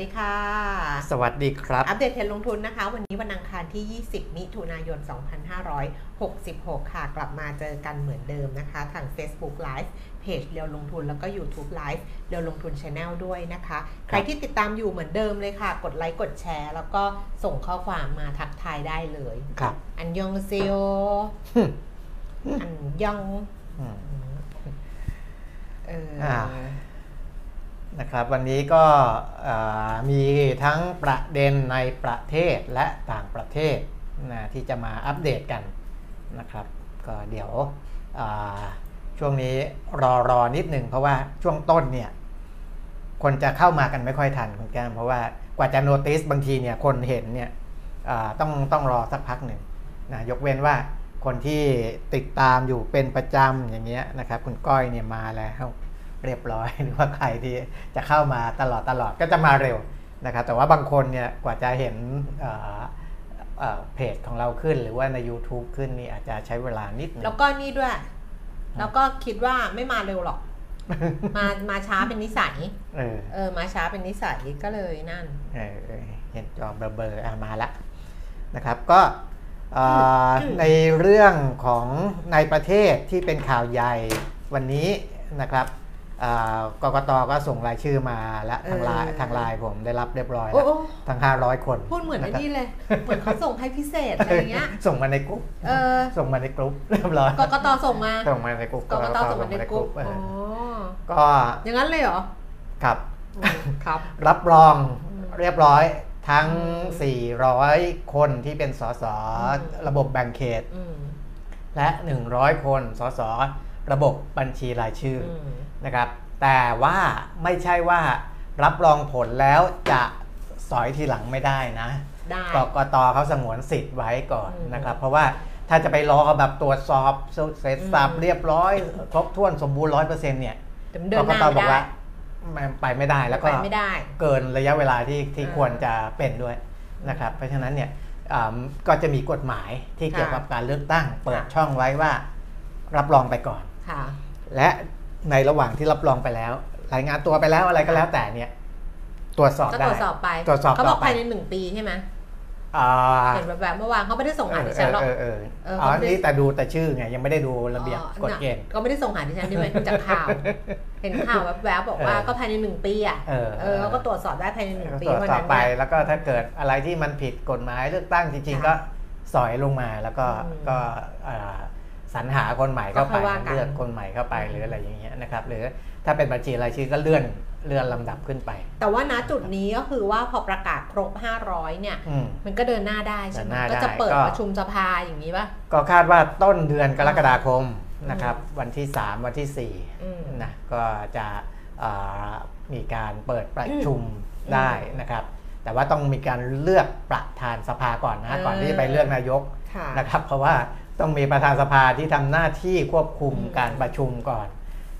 ดีค่ะ สวัสดีครับ อัปเดตเทรนด์ลงทุนนะคะ วันนี้วันอังคารที่ 20 มิถุนายน 2566 ค่ะ กลับมาเจอกันเหมือนเดิมนะคะ ทาง Facebook Live เพจเรียวลงทุนแล้วก็ YouTube Live เรียวลงทุน Channel ด้วยนะคะ ใครที่ติดตามอยู่เหมือนเดิมเลยค่ะ กดไลค์กดแชร์ แล้วก็ส่งข้อความมาทักทายได้เลยครับ อันยองเซโออันยองอืมเอออ่า นะครับวันนี้ก็มีทั้งประเด็นในประเทศและต่างประเทศนะที่จะมาอัปเดตกันนะครับ ก็เดี๋ยวช่วงนี้รอรอนิดหนึ่งเพราะว่าช่วงต้นเนี่ยคนจะเข้ามากันไม่ค่อยทันคุณแก้มเพราะว่ากว่าจะโนติสบางทีเนี่ยคนเห็นเนี่ยต้องต้องรอสักพักหนึ่งนะยกเว้นว่าคนที่ติดตามอยู่เป็นประจำอย่างเงี้ยนะครับ คุณก้อยเนี่ยมาแล้ว เรียบร้อย หรือว่าใครที่จะเข้ามาตลอดตลอดก็จะมาเร็วนะครับแต่ว่าบางคนเนี่ยกว่าจะเห็นเอ่อเอ่อเพจของเราขึ้นหรือว่าใน YouTube ขึ้นนี่อาจจะใช้เวลานิดหนึงแล้วก็นี่ด้วย แล้วก็คิดว่าไม่มาเร็วหรอก มามาช้าเป็นนิสัยเออเออมาช้าเป็นนิสัยก็เลยนั่นเออเออเห็นจอเบอร์เบอร์อะมาละนะครับก็เอ่ออืมในเรื่องของในประเทศที่เป็นข่าวใหญ่วันนี้นะครับอ่า กกตก็ส่งรายชื่อมาแล้วทางไลน์ทางไลน์ผมได้รับเรียบร้อยโอ้แล้วโอ้ทั้ง 500 คน พูดเหมือนไอ้ะครับนี่เลย เหมือนเขาส่งให้พิเศษอะไรอย่างเงี้ย ส่งมาในกลุ่มเออส่งมาในกลุ่มเรียบร้อยกกตส่งมา ส่งมาในกลุ่มกกตส่งมาในกลุ่มเออ๋ออก็อย่างนั้นเลยเหรอ ครับอืมครับ รับรองอืมเรียบร้อยทั้งอืม400 คนที่เป็นสสอืมระบบแบ่งเขตอืมและ 100 คนสสระบบบัญชีรายชื่ออม นะครับ แต่ว่าไม่ใช่ว่ารับรองผลแล้วจะสอยทีหลังไม่ได้นะได้กกตเขาสงวนสิทธิ์ไว้ก่อนอืมนะครับ เพราะว่าถ้าจะไปรอแบบตรวจสอบเสร็จสับอืมเรียบร้อยครบถ้วนสมบูรณ์ร้อยเปอร์เซ็นต์เนี่ยเดี๋ยวมันเดิกนกหน้าตไม่บอกได้ว่ามันไปไม่ได้แล้วก็ไปไม่ได้เกินระยะเวลาที่ที่อ่าควรจะเป็นด้วยนะครับ เพราะฉะนั้นเนี่ยอ่าก็จะมีกฎหมายที่เกี่ยวกับการเลือกตั้ง เปิดค่ะช่องไว้ว่ารับรองไปก่อนค่ะและ ในระหว่างที่รับรองไปแล้ว รายงานตัวไปแล้วอะไรก็แล้วแต่เนี่ย ตรวจสอบก็ได้ ตรวจสอบไปตรวจสอบเขาบอกต่อไป ภายในหนึ่งปีใช่ไหมอ่าเห็นแบบแบบเมื่อวานเขาไม่ได้ส่งหาดิฉันหรอก เออเออเอเอออเขาอ๋อไม่ได้ นี่แต่ดูแต่ชื่อไงยังไม่ได้ดูระเบียบอ๋อกฎเกณฑ์ ก็ไม่ได้ส่งหาดิฉันใช่ไหมจากข่าว เห็นข่าวแวบๆบอกว่าเออ ก็ภายในหนึ่งปีอะเออเออเขาก็ตรวจสอบได้ภายในหนึ่งปีตรวจวันสอบนั้นไปเนี่ย แล้วก็ถ้าเกิดอะไรที่มันผิดกฎหมายเลือกตั้งจริงๆค่ะก็สอยลงมาแล้วก็อืม ก็อ่า สรรหาคนใหม่เข้าก็ไปค่อยว่ากันเลือกคนใหม่เข้าไปหรืออะไรอย่างเงี้ยนะครับหรือถ้าเป็นบัญชีรายชื่อก็เลื่อนเลื่อนลำดับขึ้นไป แต่ว่าณจุดนี้ก็คือว่าพอประกาศครบ 500 เนี่ยอืมมันก็เดินหน้าได้ใช่ไหมเดินหน้าก็จะได้เปิดก็ประชุมสภาอย่างนี้ป่ะ ก็คาดว่าต้นเดือนกรกฎาคมนะครับ วันที่ 3 วันที่อืม4นะก็จะอ่ามีการเปิดประชุมได้นะครับ แต่ว่าต้องมีการเลือกประธานสภาก่อนนะเออก่อนที่จะไปเลือกนายกค่ะนะครับ เพราะว่า ต้องมีประธานสภาที่ทำหน้าที่ควบคุมอืมการประชุมก่อน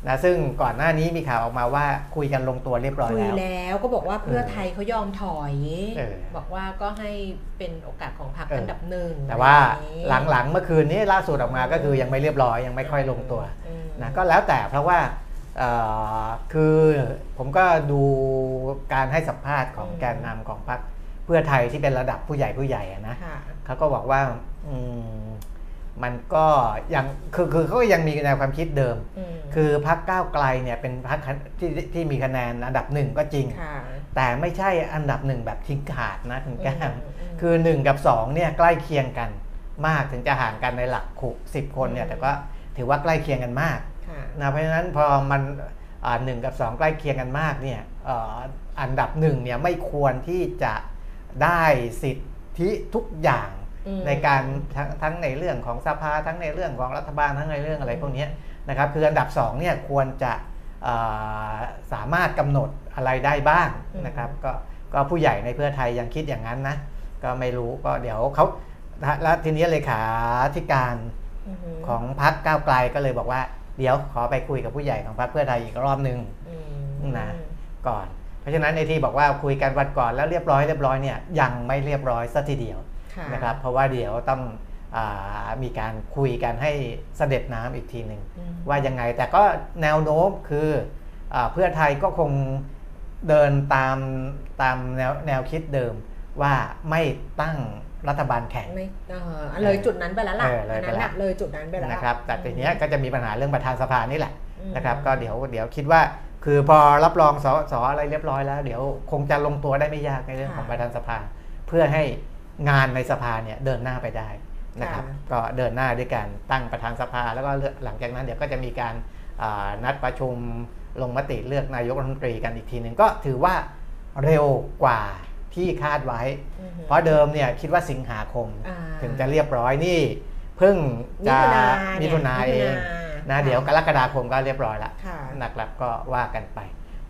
นะซึ่งก่อนหน้านี้มีข่าวออกมาว่าคุยกันลงตัวเรียบร้อยคุยแล้วแล้วก็บอกว่าเพื่อไทยเขายอมถอยเออบอกว่าก็ให้เป็นโอกาสของพรรคเอออัอันดับหนึ่งแต่ว่าอะไรอย่งนี้หลังๆเมื่อคืนนี้ล่าสุดออกมาก็คือยังไม่เรียบร้อยยังไม่ค่อยลงตัวอืมนะก็แล้วแต่เพราะว่าเอ่อคือผมก็ดูการให้สัมภาษณ์ของแกนนำของพรรคเพื่อไทยที่เป็นระดับผู้ใหญ่ผู้ใหญ่อะนะค่ะเขาก็บอกว่าอื มมันก็ยังคือคือเขาก็ยังมีแนวความคิดเดิมอืมคือพรรคก้าวไกลเนี่ยเป็นพรรคที่ที่มีคะแนนอันดับหนึ่งก็จริงค่ะแต่ไม่ใช่อันดับหนึ่งแบบทิ้งขาดนะคุณแก้มอืมอืมคือ 1 กับ2เนี่ยใกล้เคียงกันมากถึงจะห่างกันในหลักขุกสิบคนเนี่ยอืมแต่ก็ถือว่าใกล้เคียงกันมากค่ะนะเพราะฉะนั้นพอมันอ่าหนึ่งกับ 2 ใกล้เคียงกันมากเนี่ยเอ่ออันดับหนึ่งเนี่ยไม่ควรที่จะได้สิทธิทุกอย่างอืม ในการทั้งทั้งในเรื่องของสภาทั้งในเรื่องของรัฐบาลทั้งในเรื่องอะไรพวกเนี้ยนะครับคืออันดับ2เนี่ยควรจะเอ่อสามารถกำหนดอะไรได้บ้างอืมนะครับก็ก็ผู้ใหญ่ในเพื่อไทยยังคิดอย่างนั้นนะก็ไม่รู้ก็เดี๋ยวเขาแล้วทีนี้เลขาธิการอือหือของพรรคก้าวไกลก็เลยบอกว่า เดี๋ยวขอไปคุยกับผู้ใหญ่ของพรรคเพื่อไทยอีกรอบหนึ่งอืมนะก่อน เพราะฉะนั้นในที่บอกว่าคุยกันวันก่อนแล้วเรียบร้อยเรียบร้อยเนี่ยยังไม่เรียบร้อยสัทีเดียวค่ะ นะครับ เพราะว่าเดี๋ยวต้องอามีการคุยกันให้เสด็จน้ำอีกทีหนึ่งอืมว่ายังไง แต่ก็แนวโน้มคืออาเพื่อไทยก็คงเดินตามตามแนวแนวคิดเดิมว่าไม่ตั้งรัฐบาลแข่งไม่เออเลยจุดนั้นไปแล้วล่ะเออเลยอันไปนั้นแล้วน่ะเลยจุดนั้นไปแล้วนะครับ แต่ทีเนี้ยก็จะมีปัญหาเรื่องประธานสภานี่แหละอืมนะครับ ก็เดี๋ยวเดี๋ยวคิดว่าคือพอรับรองสสอะไรเรียบร้อยแล้ว เดี๋ยวคงจะลงตัวได้ไม่ยากในเรื่องของประธานสภา เพื่อให้ งานในสภาเนี่ยเดินหน้าไปได้นะครับ ก็เดินหน้าด้วยการตั้งประธานสภา แล้วก็เลือกหลังจากนั้นเดี๋ยวก็จะมีการอ่านัดประชุมลงมติเลือกนายกรัฐมนตรีกันอีกทีหนึ่งก็ถือว่าเร็วกว่าที่คาดไว้อือฮึเพราะเดิมเนี่ยคิดว่าสิงหาคมอ่าถึงจะเรียบร้อยนี่ เพิ่งจะมิมิถุถุนานาเนี่ยเองมิถุนานะค่ะเดี๋ยวกรกฎาคมก็เรียบร้อยละค่ะนะครับก็ว่ากันไป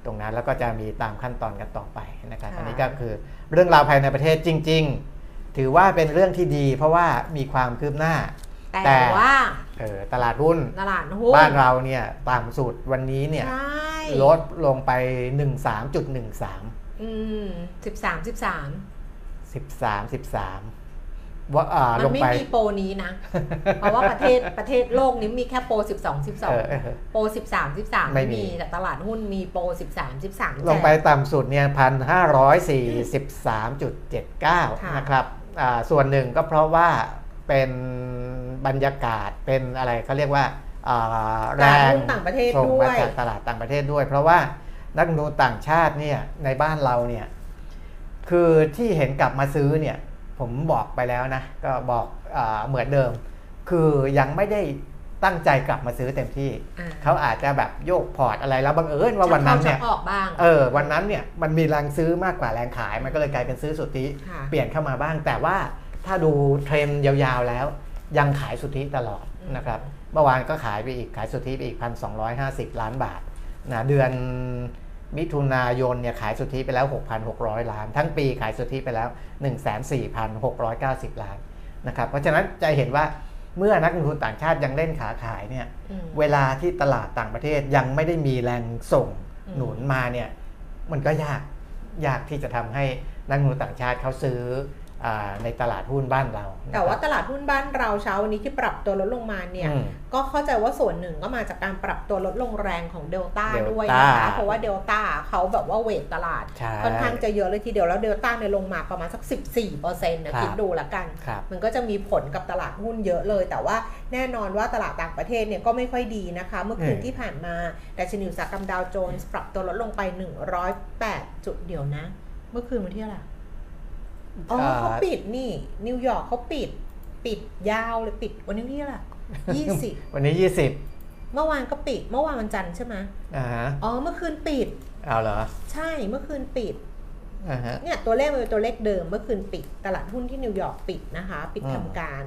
ตรงนั้นแล้วก็จะมีตามขั้นตอนกันต่อไปนะครับค่ะอันนี้ก็คือเรื่องราวภายในประเทศจริง ๆ ถือว่าเป็นเรื่องที่ดี เพราะว่ามีความคืบหน้าแต่แต่ว่าเออตลาดหุ้นตลาดหุ้นบ้านเราเนี่ยต่ำสุดวันนี้เนี่ยใช่ลดลงไป 13.13 อืมสิบสามสิบสาม13 13ว่าอ่ามัลนงไม่ไปมีโปรนี้นะ เพราะว่าประเทศประเทศโลกนี้มีแค่โปรสิบสองสิบสองเออเออโปรสิบสามสิบสามไม่ไม่มีมีแต่ตลาดหุ้นมีโปรสิบสามสิบสามลงไปต่ำสุดเนี่ยพันห้าร้อยสี่สิบสามจุดเจ็ดเก้าค่ะนะครับอ่า ส่วนหนึ่งก็เพราะว่าเป็นบรรยากาศเป็นอะไรเขาเรียกว่าอ่าตแรลาดงหุ้นต่างประเทศส่งด้วมายจากตลาดต่างประเทศด้วย เพราะว่านักลงทุนต่างชาติเนี่ยในบ้านเราเนี่ยคือที่เห็นกลับมาซื้อเนี่ยผมบอกไปแล้วนะก็บอกอาเหมือนเดิม คือยังไม่ได้ ตั้งใจกลับมาซื้อเต็มที่อ่าเขาอาจจะแบบโยกพอร์ตอะไรแล้วบังเอิญว่าวันนั้นเนี่ยชักข้าชักออกบ้างเออวันนั้นเนี่ยมันมีแรงซื้อมากกว่าแรงขาย มันก็เลยกลายเป็นซื้อสุทธิค่ะเปลี่ยนเข้ามาบ้าง แต่ว่าถ้าดูเทรนด์ยาวๆแล้ว ยังขายสุทธิตลอดอืมนะครับเมื่อวานก็ขายไปอีกขายสุทธิไปอีก1,250ล้านบาทนะเดือนมิถุนายนเนี่ยขายสุทธิไปแล้ว 6,600 ล้าน ทั้งปีขายสุทธิไปแล้ว 14,690 ล้านนะครับเพราะฉะนั้นจะเห็นว่า เมื่อนักลงทุนต่างชาติยังเล่นขาขายเนี่ยอืมเวลาที่ตลาดต่างประเทศยังไม่ได้มีแรงส่งอืมหนุนมาเนี่ยมันก็ยากยากที่จะทำให้นักลงทุนต่างชาติเขาซื้ออา ในตลาดหุ้นบ้านเรานะครับแต่ว่าตลาดหุ้นบ้านเราเช้าวันนี้ที่ปรับตัวลดลงมาเนี่ยอืมก็เข้าใจว่าส่วนหนึ่งก็มาจากการปรับตัวลดลงแรงของเดลต้า Delta ด้วยนะคะเพราะว่าเดลต้าเขาแบบว่าเวทตลาดใช่ค่อนข้างจะเยอะเลยทีเดียวแล้วเดลต้าเนี่ยลงมาประมาณสัก 14เปอร์เซ็นต์นะครับคิดดูละกันครับมันก็จะมีผลกับตลาดหุ้นเยอะเลย แต่ว่าแน่นอนว่าตลาดต่างประเทศเนี่ยก็ไม่ค่อยดีนะคะ เมื่อคืนอืมที่ผ่านมาดัชนีอุตสาหกรรมดาวโจนส์ปรับตัวลดลงไป 108 จุดเดียวนะ เมื่อคืนวันที่อะไหร อ๋อเขาปิดนี่ นิวยอร์กเขาปิด ปิดยาวเลยปิดวันนี้วันที่อะไหรยี่สิบวันนี้20เมื่อวานก็ปิด เมื่อวานวันจันทร์ใช่ไหมอ่าฮะอ๋อเมื่อคืนปิดเอาเหรอ ใช่เมื่อคืนปิดอ่าฮะเนี่ยตัวเลขมันเป็นตัวเลขเดิมเมื่อคืนปิด ตลาดหุ้นที่นิวยอร์กปิดนะคะ ปิดอืมทำการ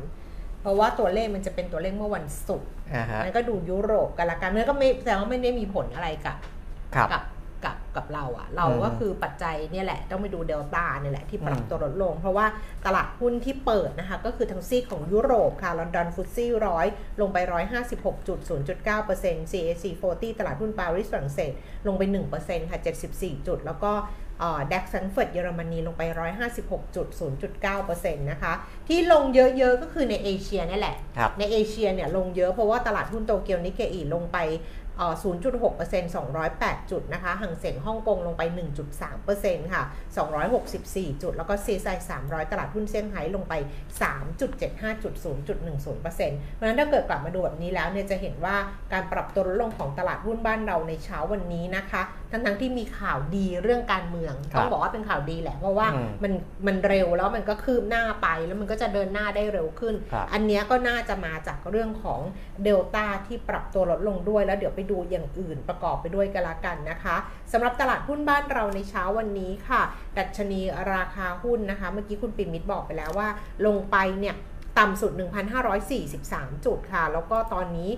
เพราะว่าตัวเลขมันจะเป็นตัวเลขเมื่อวันศุกร์อ่าฮะมันก็ดูยุโรปกันละกันมันก็ไม่แต่ว่าไม่ได้มีผลอะไรกับครับกับ กับกับเราอะเราอืมก็คือปัจจัยเนี่ยแหละต้องไปดูเดลต้าเนี่ยแหละที่ปรับอืมตัวลดลง เพราะว่าตลาดหุ้นที่เปิดนะคะก็คือทั้งซีกของยุโรปค่ะลอนดอน FTSE ร้อยลงไป 156.0.9% CAC 40 ตลาดหุ้นปารีสฝรั่งเศสลงไป 1%ค่ะ 74 จุด แล้วก็ DAX แฟรงก์เฟิร์ตเยอรมนีลงไป 156.0.9%นะคะ ที่ลงเยอะ ๆ ก็คือในเอเชียนี่แหละครับในเอเชียเนี่ยลงเยอะเพราะว่าตลาดหุ้นโตเกียวนิกเกอิลงไปเอ่อ 0.6% 208 จุดนะคะห่างเสียงฮ่องกงลงไป 1.3%ค่ะ 264 จุด แล้วก็ซีไซ300 ตลาดหุ้นเซี่ยงไฮ้ลงไป 3.75จุด0.10%เพราะฉะนั้นถ้าเกิดกลับมาดูแบบนี้แล้วเนี่ยจะเห็นว่าการปรับตัวลดลงของตลาดหุ้นบ้านเราในเช้าวันนี้นะคะ ทั้งๆที่มีข่าวดีเรื่องการเมืองครับต้องบอกว่าเป็นข่าวดีแหละเพราะว่าอืมมันมันเร็วแล้วมันก็คืบหน้าไปแล้วมันก็จะเดินหน้าได้เร็วขึ้นครับอันเนี้ยก็น่าจะมาจากเรื่องของเดลต้าที่ปรับตัวลดลงด้วย แล้วเดี๋ยวไปดูอย่างอื่นประกอบไปด้วยกันละกันนะคะสำหรับตลาดหุ้นบ้านเราในเช้าวันนี้ค่ะ ดัชนีราคาหุ้นนะคะ เมื่อกี้คุณปิ่มมิตรบอกไปแล้วว่า ลงไปเนี่ย ต่ำสุด 1,543 จุดค่ะ แล้วก็ตอนนี้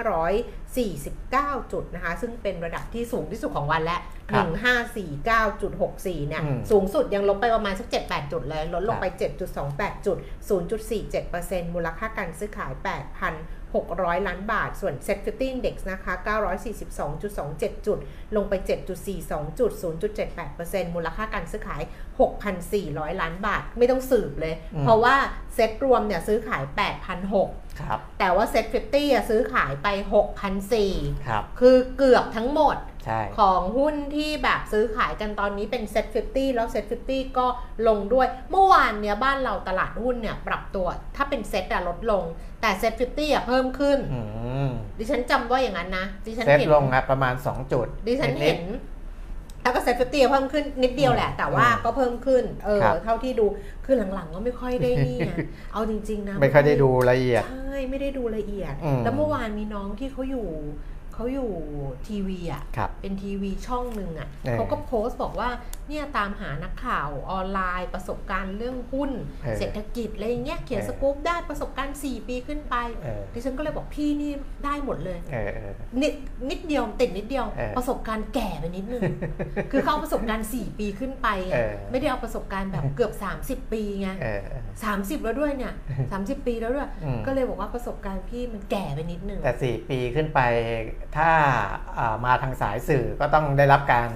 1,549 จุดนะคะ ซึ่งเป็นระดับที่สูงที่สุดของวันและครับ1549.64 เนี่ยอืมสูงสุดยังลบไปประมาณสัก 7-8 จุดเลยลดลงไป 7.28 จุด 0.47%มูลค่าการซื้อขาย 8,600 ล้านบาท ส่วน Set 50 Index นะคะ 942.27 จุด ลงไป 7.42 จุด 0.78%มูลค่าการซื้อขาย 6,400 ล้านบาท ไม่ต้องสืบเลยอืมเพราะว่าเซ็ตรวมเนี่ยซื้อขาย 8,600ครับ แต่ว่าเซ็ต50อะซื้อขายไป6,400ครับ คือเกือบทั้งหมดใช่ของหุ้นที่แบบซื้อขายกันตอนนี้เป็นเซ็ต50แล้วเซ็ต50ก็ลงด้วย เมื่อวานเนี่ยบ้านเราตลาดหุ้นเนี่ยปรับตัว ถ้าเป็นเซ็ตอะลดลง แต่เซ็ต50อะเพิ่มขึ้นอืมดิฉันจำว่าอย่างนั้นนะดิฉันเซตเห็นลงครับประมาณ 2 จุด ดิฉันดเห็น แล้วก็ SET fifty เพิ่มขึ้นนิดเดียวแหละ แต่ว่าอืมก็เพิ่มขึ้น เออครับเท่าที่ดู คือหลังๆ ก็ไม่ค่อยได้นี่ไงเอาจริง ๆ นะ ไม่ค่อยได้ดูละเอียด ใช่ ไม่ได้ดูละเอียดอืมแล้วเมื่อวานมีน้องที่เขาอยู่ เขาอยู่ทีวีอะ ครับ เป็นทีวีช่องหนึ่งอะเออเขาก็โพสต์บอกว่าเนี่ยตามหานักข่าวออนไลน์ ประสบการณ์เรื่องหุ้น เออเศรษฐกิจอะไรอย่างเงี้ยเขียนเออ สกู๊ปได้ประสบการณ์ 4 ปีขึ้นไป เออดิฉันก็เลยบอกพี่นี่ได้หมดเลย เออเออ นิดนิดเดียวติดนิดเดียว เออประสบการณ์แก่ไปนิดนึง คือเขาเอาประสบการณ์ 4 ปีขึ้นไปไงเออ ไม่ได้เอาประสบการณ์แบบเกือบ 30 ปีไงเออเออ สามสิบแล้วด้วยเนี่ยสามสิบปีแล้วด้วย อืม ก็เลยบอกว่าประสบการณ์พี่มันแก่ไปนิดนึง แต่4ปีขึ้นไป ถ้ามาทางสายสื่อก็ต้องได้รับการ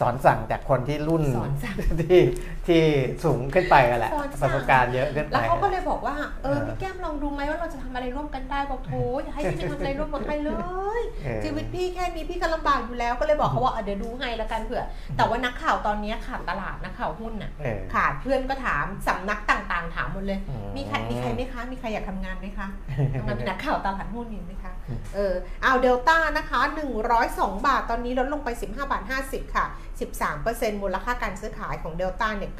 สอนสั่งจากคนที่รุ่นสอนสั่งที่ที่สูงขึ้นไปกันแหละสอนสั่งประสบการณ์เยอะขึ้นไปแล้วเขาก็เลยบอกว่าเออเออพี่แก้มลองดูไหมว่าเราจะทำอะไรร่วมกันได้บอกโถอย่าให้พี่ไปทำอะไรร่วมกับใครเลยเออชีวิตพี่แค่นี้พี่ก็ลำบากอยู่แล้วก็เลยบอกเขาว่าเออเดี๋ยวดูให้แล้วกันเผื่อ แต่ว่านักข่าวตอนนี้ขาดตลาดนักข่าวหุ้นน่ะเออขาดเพื่อนก็ถามสำนักต่างๆ ถามหมดเลยอืมมีใครมีใครไหมคะ มีใครอยากทำงานไหมคะทำงานเป็นนักข่าวตลาดหุ้นอยู่ไหมคะเออเอาเดลต้านะคะ 102 บาทตอนนี้ลดลงไป 15บาท50 ค่ะ 13%มูลค่าการซื้อขายของเดลต้าเนี่ย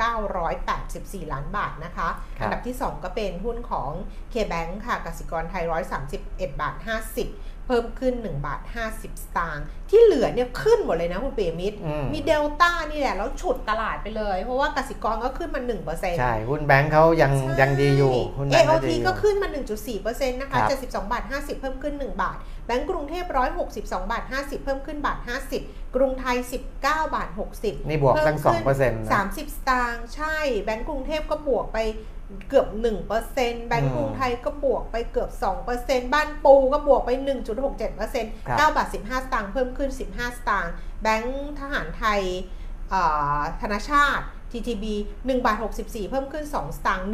984 ล้านบาทนะคะครับอันดับที่ 2 ก็เป็นหุ้นของ K-Bank ค่ะกสิกรไทย 131 บาท 50 เพิ่มขึ้น 1 บาท 50 สตางค์ที่เหลือเนี่ยขึ้นหมดเลยนะคุณเปียมิตรอืมมีเดลต้านี่แหละ แล้วฉุดตลาดไปเลย เพราะว่ากสิกรก็ขึ้นมา 1%ใช่ หุ้นแบงค์เขายังยังดีอยู่หุ้นแบงค์เขา AOT ดีอยู่ก็ขึ้นมา 1.4%นะคะครับ72 บาท 50 เพิ่มขึ้น 1 บาทแบงก์กรุงเทพ162 บาท 50 เพิ่มขึ้นบาท 50 กรุงไทย 19 บาท 60 นี่บวกตั้งเพิ่ม2%เปอร์เซ็นต์ขึ้น30สตางค์ใช่ แบงก์กรุงเทพก็บวกไปเกือบ 1%แบงก์กรุงไทยก็บวกไปเกือบ 2%บ้านปูก็บวกไป 1.67%ครับ9บาท 15 สตางค์เพิ่มขึ้น 15 สตางค์แบงก์ทหารไทยเอ่อธนาชาติ TTB 1บาท64 เพิ่มขึ้น 2 สตางค์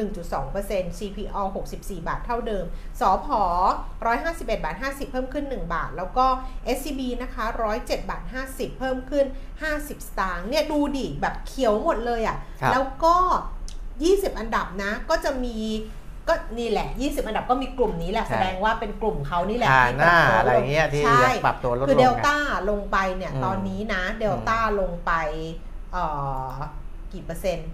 1.2% CPO 64 บาทเท่าเดิม สอพอ151 บาท 50 เพิ่มขึ้น 1 บาท แล้วก็ SCB นะคะ 107 บาท 50 เพิ่มขึ้น 50 สตางค์ เนี่ยดูดิ แบบเขียวหมดเลยอะ่ะครับแล้วก็ 20 อันดับนะ ก็จะมีก็นี่แหละ 20 อันดับก็มีกลุ่มนี้แหละใช่แสดงว่าเป็นกลุ่มเขานี่แหละอ่าที่หน้าปบตัวอะไรเงี้ยที่ใช่ยังปรับตัวลดลงคือเดลไงต้าลงไปเนี่ยอืมตอนนี้นะ เดลต้าลงไปเอ่อ กี่เปอร์เซ็นต์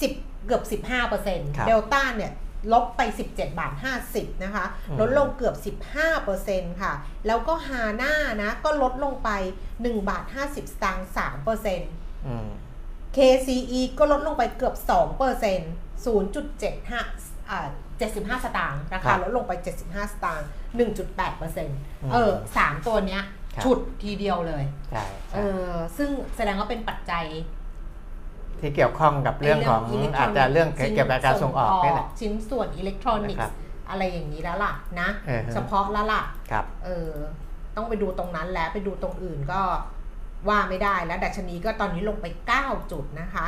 สิบเกือบ 15เปอร์เซ็นต์ครับเดลต้าเนี่ยลบไป 17 บาท 50 นะคะอืมลดลงเกือบ 15เปอร์เซ็นต์ค่ะ แล้วก็ฮาน่านะ ก็ลดลงไป 1 บาท 50 สตางค์3เปอร์เซ็นต์อืม KCE ก็ลดลงไปเกือบ2เปอร์เซ็นต์0.75อ่า75 สตางค์ราคาครับลดลงไป 75 สตางค์1.8เปอร์เซ็นต์อืมเออสามตัวเนี้ยครับฉุดทีเดียวเลยใช่เอใช่อซึ่งแสดงว่าเป็นปัจจัย ที่เกี่ยวข้องกับเรื่องของไเล็กทอาจจะเรื่องชิ้นเกี่ยวกับการส่งออกนี่แหละชิ้นส่วนอิเล็กทรอนิกนะครับส์อะไรอย่างนี้แล้วล่ะนะเออฮะเฉพาะแล้วล่ะครับเออต้องไปดูตรงนั้นแล้วไปดูตรงอื่นก็ว่าไม่ได้แล้วดัชนีก็ตอนนี้ลงไป 9 จุดนะคะ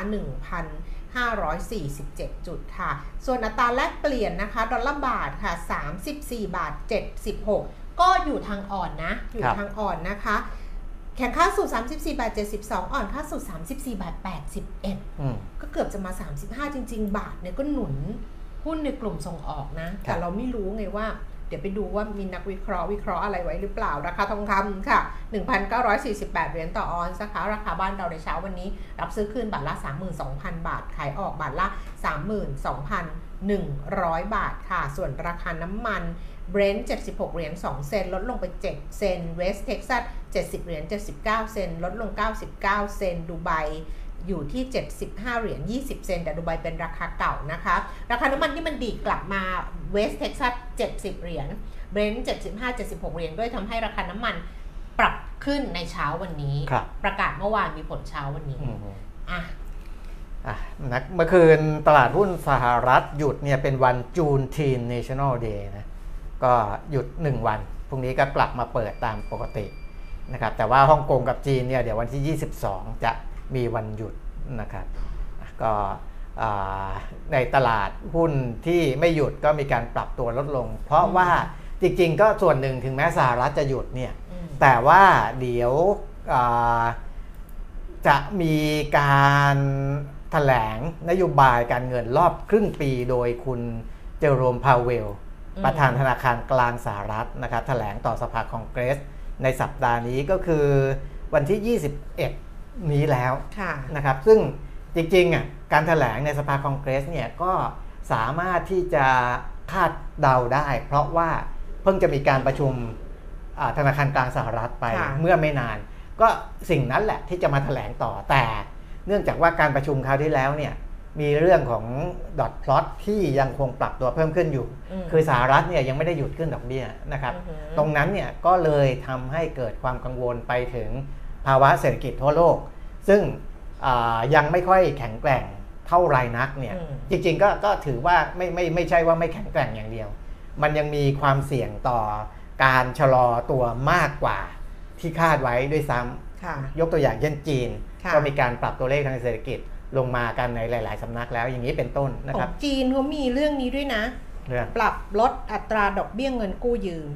1,547 จุดค่ะ ส่วนอัตราแลกเปลี่ยนนะคะ ดอลลาร์บาทค่ะ 34 บาท 76 ก็อยู่ทางอ่อนนะ อยู่ครับทางอ่อนนะคะ แข่งค่าสูตร34 บาท 72 อ่อนค่าสูตร34 บาท 81อืมก็เกือบจะมา 35 จริง ๆ บาทเนี่ยก็หนุนหุ้นในกลุ่มส่งออกนะ แต่เราไม่รู้ไงว่า เดี๋ยวไปดูว่ามีนักวิเคราะห์วิเคราะห์อะไรไว้หรือเปล่า ราคาทองคำค่ะ 1,948 เหรียญต่อออนซ์นะคะราคาบ้านเราในเช้าวันนี้ รับซื้อคืนบาทละ 32,000 บาท ขายออกบาทละ 32,100 บาทค่ะ ส่วนราคาน้ำมัน เบรนท์76 เหรียญ 2 เซนต์ ลดลงไป 7 เซนต์ เวสต์เท็กซัส 70 เหรียญ 79 เซนต์ ลดลง 99 เซนต์ ดูไบอยู่ที่ 75 เหรียญ 20 เซนต์ แต่ดูไบเป็นราคาเก่านะคะ ราคาน้ำมันที่มันดีดกลับมาเวสต์เท็กซัส 70 เหรียญ เบรนท์75 76 เหรียญ ด้วยทำให้ราคาน้ำมันปรับขึ้นในเช้าวันนี้ครับประกาศเมื่อวานมีผลเช้าวันนี้อืมอะอะนักเมื่อคืนตลาดหุ้นสหรัฐหยุดเนี่ยเป็นวันจูนทีน National Day นะ ก็หยุด 1 วัน พรุ่งนี้ก็กลับมาเปิดตามปกตินะครับ แต่ว่าฮ่องกงกับจีนเนี่ยเดี๋ยววันที่ 22 จะมีวันหยุดนะครับอะก็อ่าในตลาดหุ้นที่ไม่หยุดก็มีการปรับตัวลดลง เพราะว่าจริงๆ ก็ส่วนหนึ่งถึงแม้สหรัฐจะหยุดเนี่ยอืมแต่ว่าเดี๋ยวอ่าจะมีการแถลงนโยบายการเงินรอบครึ่งปีโดยคุณเจอโรมพาวเวลอืม ประธานธนาคารกลางสหรัฐนะครับแถลงต่อสภาคองเกรส ในสัปดาห์นี้ก็คือวันที่ 21 นี้แล้วค่ะนะครับ ซึ่งจริงๆอะการแถลงในสภาคองเกรสเนี่ยก็สามารถที่จะคาดเดาได้ เพราะว่าเพิ่งจะมีการประชุมอ่าธนาคารกลางสหรัฐไปค่ะเมื่อไม่นาน ก็สิ่งนั้นแหละที่จะมาแถลงต่อแต่ เนื่องจากว่าการประชุมคราวที่แล้วเนี่ย มีเรื่องของดอทพลอตที่ยังคงปรับตัวเพิ่มขึ้นอยู่อืมคือสหรัฐเนี่ยยังไม่ได้หยุดขึ้นดอกเบี้ยนะครับอือหือตรงนั้นเนี่ยก็เลยทำให้เกิดความกังวลไปถึงภาวะเศรษฐกิจทั่วโลก ซึ่งอ่ายังไม่ค่อยแข็งแกร่งเท่าไรนักเนี่ยอืมจริงๆก็ก็ถือว่าไม่ไม่ไม่ใช่ว่าไม่แข็งแกร่งอย่างเดียว มันยังมีความเสี่ยงต่อการชะลอตัวมากกว่าที่คาดไว้ด้วยซ้ำค่ะยกตัวอย่างเช่นจีนค่ะก็มีการปรับตัวเลขทางเศรษฐกิจ ลงมากันในหลาย ๆสำนักแล้วอย่างนี้เป็นต้นนะขคอรับงจีนเขามีเรื่องนี้ด้วยนะเรื่องปรับลดอัตราดอกเบี้ยเงินกู้ยืม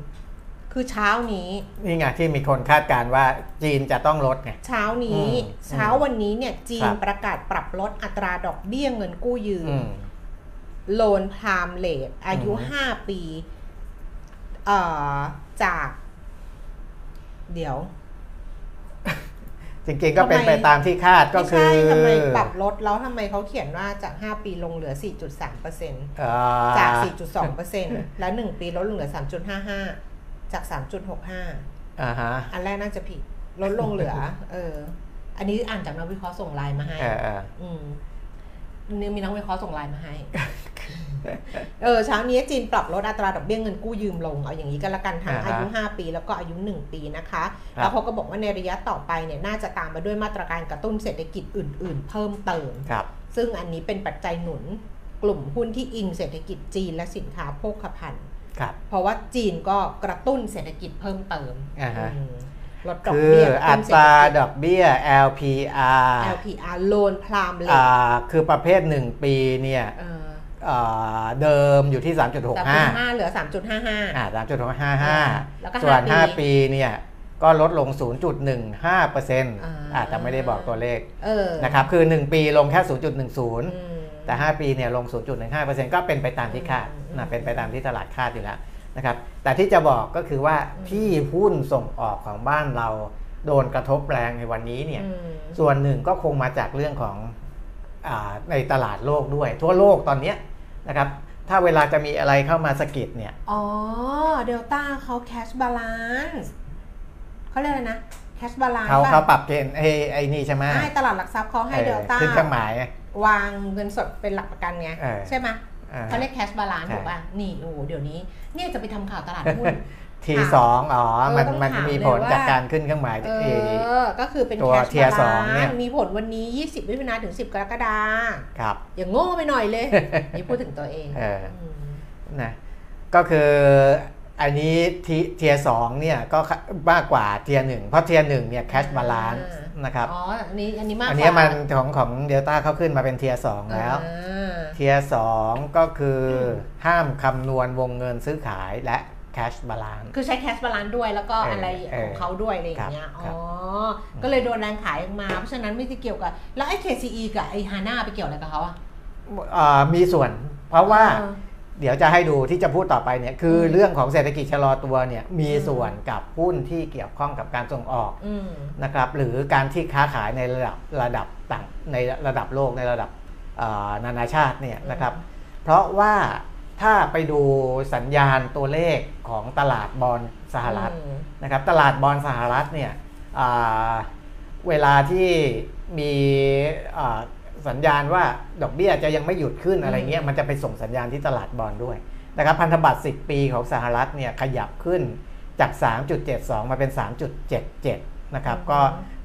คือเช้านี้นี่ไงที่มีคนคาดการณ์ว่าจีนจะต้องลดไงเช้านี้อืมเช้าวันนี้เนี่ยจีคนรับประกาศปรับลดอัตราดอกเบี้ยเงินกู้ยืมอืมโลนพรามเลทอายุอืมห้าปี เอ่อจาก เดี๋ยว จริงๆก็เป็นทำไมไปตามที่คาดก็ไม่คืใช่อทำไมปรับลดแล้วทำไมเขาเขียนว่าจาก 5 ปีลงเหลือ 4.3เปอร์เซ็นต์เอ่อจาก 4.2เปอร์เซ็นต์แล้ว 1 ปีลดลงเหลือ 3.55 จาก 3.65อ่าฮะอันแรกน่าจะผิดลดลงเหลือ เออ อันนี้อ่านจากนักวิเคราะห์ส่งไลน์มาให้เออเอออืม นี่มีนักวิเคราะห์ส่งไลน์มาให้ เออเช้านี้จีนปรับลดอัตราดอกเบี้ยเงินกู้ยืมลง เอาอย่างนี้ก็แล้วกันทั้งอ่าฮะอายุ 5 ปีแล้วก็อายุ 1 ปีนะคะครับแล้วเขาก็บอกว่าในระยะต่อไปเนี่ยน่าจะตามมาด้วยมาตรการกระตุ้นเศรษฐกิจอื่น ๆ เพิ่มเติมครับซึ่งอันนี้เป็นปัจจัยหนุนกลุ่มหุ้นที่อิงเศรษฐกิจจีนและสินค้าโภคภัณฑ์ครับเพราะว่าจีนก็กระตุ้นเศรษฐกิจเพิ่มเติมอ่าฮะอืม ลดดอกคือเบี้ยกระอัตุ้นเศรษตราฐกิจดอกเบี้ย LPR LPR โลนพรามเลอ่ยาคือประเภท 1 ปีเนี่ยเอออ่าเดิมอยู่ที่สามจุด3.65ห้าเหลือสามจุดห้าห้าอ่าแล้วก็3.65ส่วนห้าปี5ปีเนี่ยก็ลดลง 0.15เปอร์เซ็นต์อ่าอาจจะไม่ได้บอกตัวเลขเออนะครับ คือ 1 ปีลงแค่ 0.10อืมแต่ 5 ปีเนี่ยลง 0.15%ก็เป็นไปตามที่คาดอืมนะเป็นไปตามที่ตลาดคาดอยู่แล้ว นะครับแต่ที่จะบอกก็คือว่าอืมที่หุ้นส่งออกของบ้านเราโดนกระทบแรงในวันนี้เนี่ยอืมส่วนหนึ่งก็คงมาจากเรื่องของอาในตลาดโลกด้วย ทั่วโลกตอนเนี้ยนะครับถ้าเวลาจะมีอะไรเข้ามาสะกิดเนี่ย อ๋อเดลต้าเขาแคชบาลานซ์เขาเรียกอะไรนะแคชบาลานซ์เขาเขาปรับเกณฑ์ไอ้ไอ้นี่ใช่ไหมให้ตลาดหลักทรัพย์เขาให้เออเดลต้าขึ้นเครื่องหมายวางเงินสดเป็นหลักประกันไงเออใช่ไหมอ่า เขาเรียกแคชบาลานซ์ใช่ถูกป่ะนี่โอ้โหเดี๋ยวนี้เนี่ยจะไปทำข่าวตลาดหุ้นทีสองอ๋อเออมันต้องมันถามมีเลยผลว่าจากการขึ้นเครื่องหมายเอเออก็คือเป็นตัวแคช tier บาสลาองเนี่ยนซ์มีผลวันนี้ 20มิถุนาถึง 10 กรกฎาคมครับ อย่างโง่ไปหน่อยเลย นี่พูดถึงตัวเองเออมนะก็คือ อันนี้ tier สองเนี่ยก็มากกว่า tier หนึ่งเพราะ tier หนึ่งเนี่ย cash balance นะครับอ๋ออันนี้อันนี้มากกว่าอันนี้มันของของเดลต้าเขาขึ้นมาเป็น tier สองแล้วอ่าเ tier สองก็คือห้ามคำนวณวงเงินซื้อขายและ cash balance คือใช้ cash balance ด้วยแล้วก็เออออะไรเออของเขาด้วยอะไรอย่างเงี้ยครับอ๋อ ก็เลยโดนแรงขายออกมา เพราะฉะนั้นไม่ได้เกี่ยวกับ แล้วไอ้ KCE กับไอ้ฮาน่าไปเกี่ยวอะไรกับเขาอะอ่ามีส่วน เพราะว่า เออเดี๋ยวจะให้ดูที่จะพูดต่อไปเนี่ยคืออมเรื่องของเศรษฐกิจชะลอตัวเนี่ยมีอืมส่วนกับหุ้นที่เกี่ยวข้องกับการส่งออกอืมนะครับหรือการที่ค้าขายในระดับระดับต่างในระดับโลกในระดับเอ่อนานาชาติเนี่ยนะครับเพราะว่าถ้าไปดูสัญญาณตัวเลขของตลาดบอลสหรัฐอืมนะครับตลาดบอลสหรัฐเนี่ยอ่าเวลาที่มีอ่า สัญญาณว่าดอกเบี้ยจะยังไม่หยุดขึ้นอะไรเงี้ยมันจะไปส่งสัญญาณที่ตลาดบอลด้วยนะครับพันธบัตร 10 ปีของสหรัฐเนี่ยขยับขึ้นจาก 3.72 มาเป็น 3.77 นะครับก็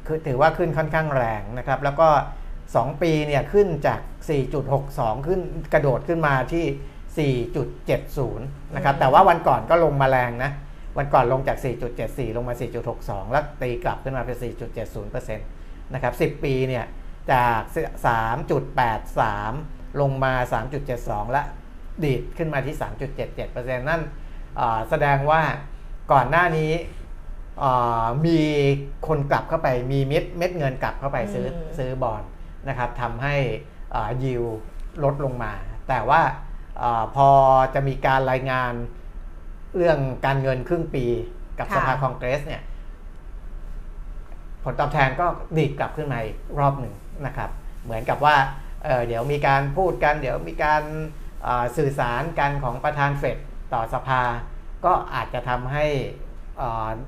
คือถือว่าขึ้นค่อนข้างแรงนะครับแล้วก็ 2 ปีเนี่ยขึ้นจาก 4.62 ขึ้นกระโดดขึ้นมาที่ 4.70 นะครับอืมแต่ว่าวันก่อนก็ลงมาแรงนะวันก่อนลงจาก 4.74 ลงมา 4.62 แล้วตีกลับขึ้นมาเป็น 4.70%นะครับ 10 ปีเนี่ย จาก 3.83 ลงมา 3.72 และดีดขึ้นมาที่ 3.77%นั่นอ่าแสดงว่าก่อนหน้านี้อ่ามีคนกลับเข้าไปมีเม็ดเม็ดเงินกลับเข้าไปซื้ออืมซื้อบอลนะครับทำให้ยิวลดลงมา แต่ว่าอาพอจะมีการรายงานเรื่องการเงินครึ่งปีกับค่ะสภาคองเกรสเนี่ย ผลตอบแทนก็ดีดกลับขึ้นมาอีกรอบหนึ่ง นะครับเหมือนกับว่าเเดี๋ยวมีการพูดกัน เดี๋ยวมีการสื่อสารกันของประธานเฟดต่อสภา ก็อาจจะทำให้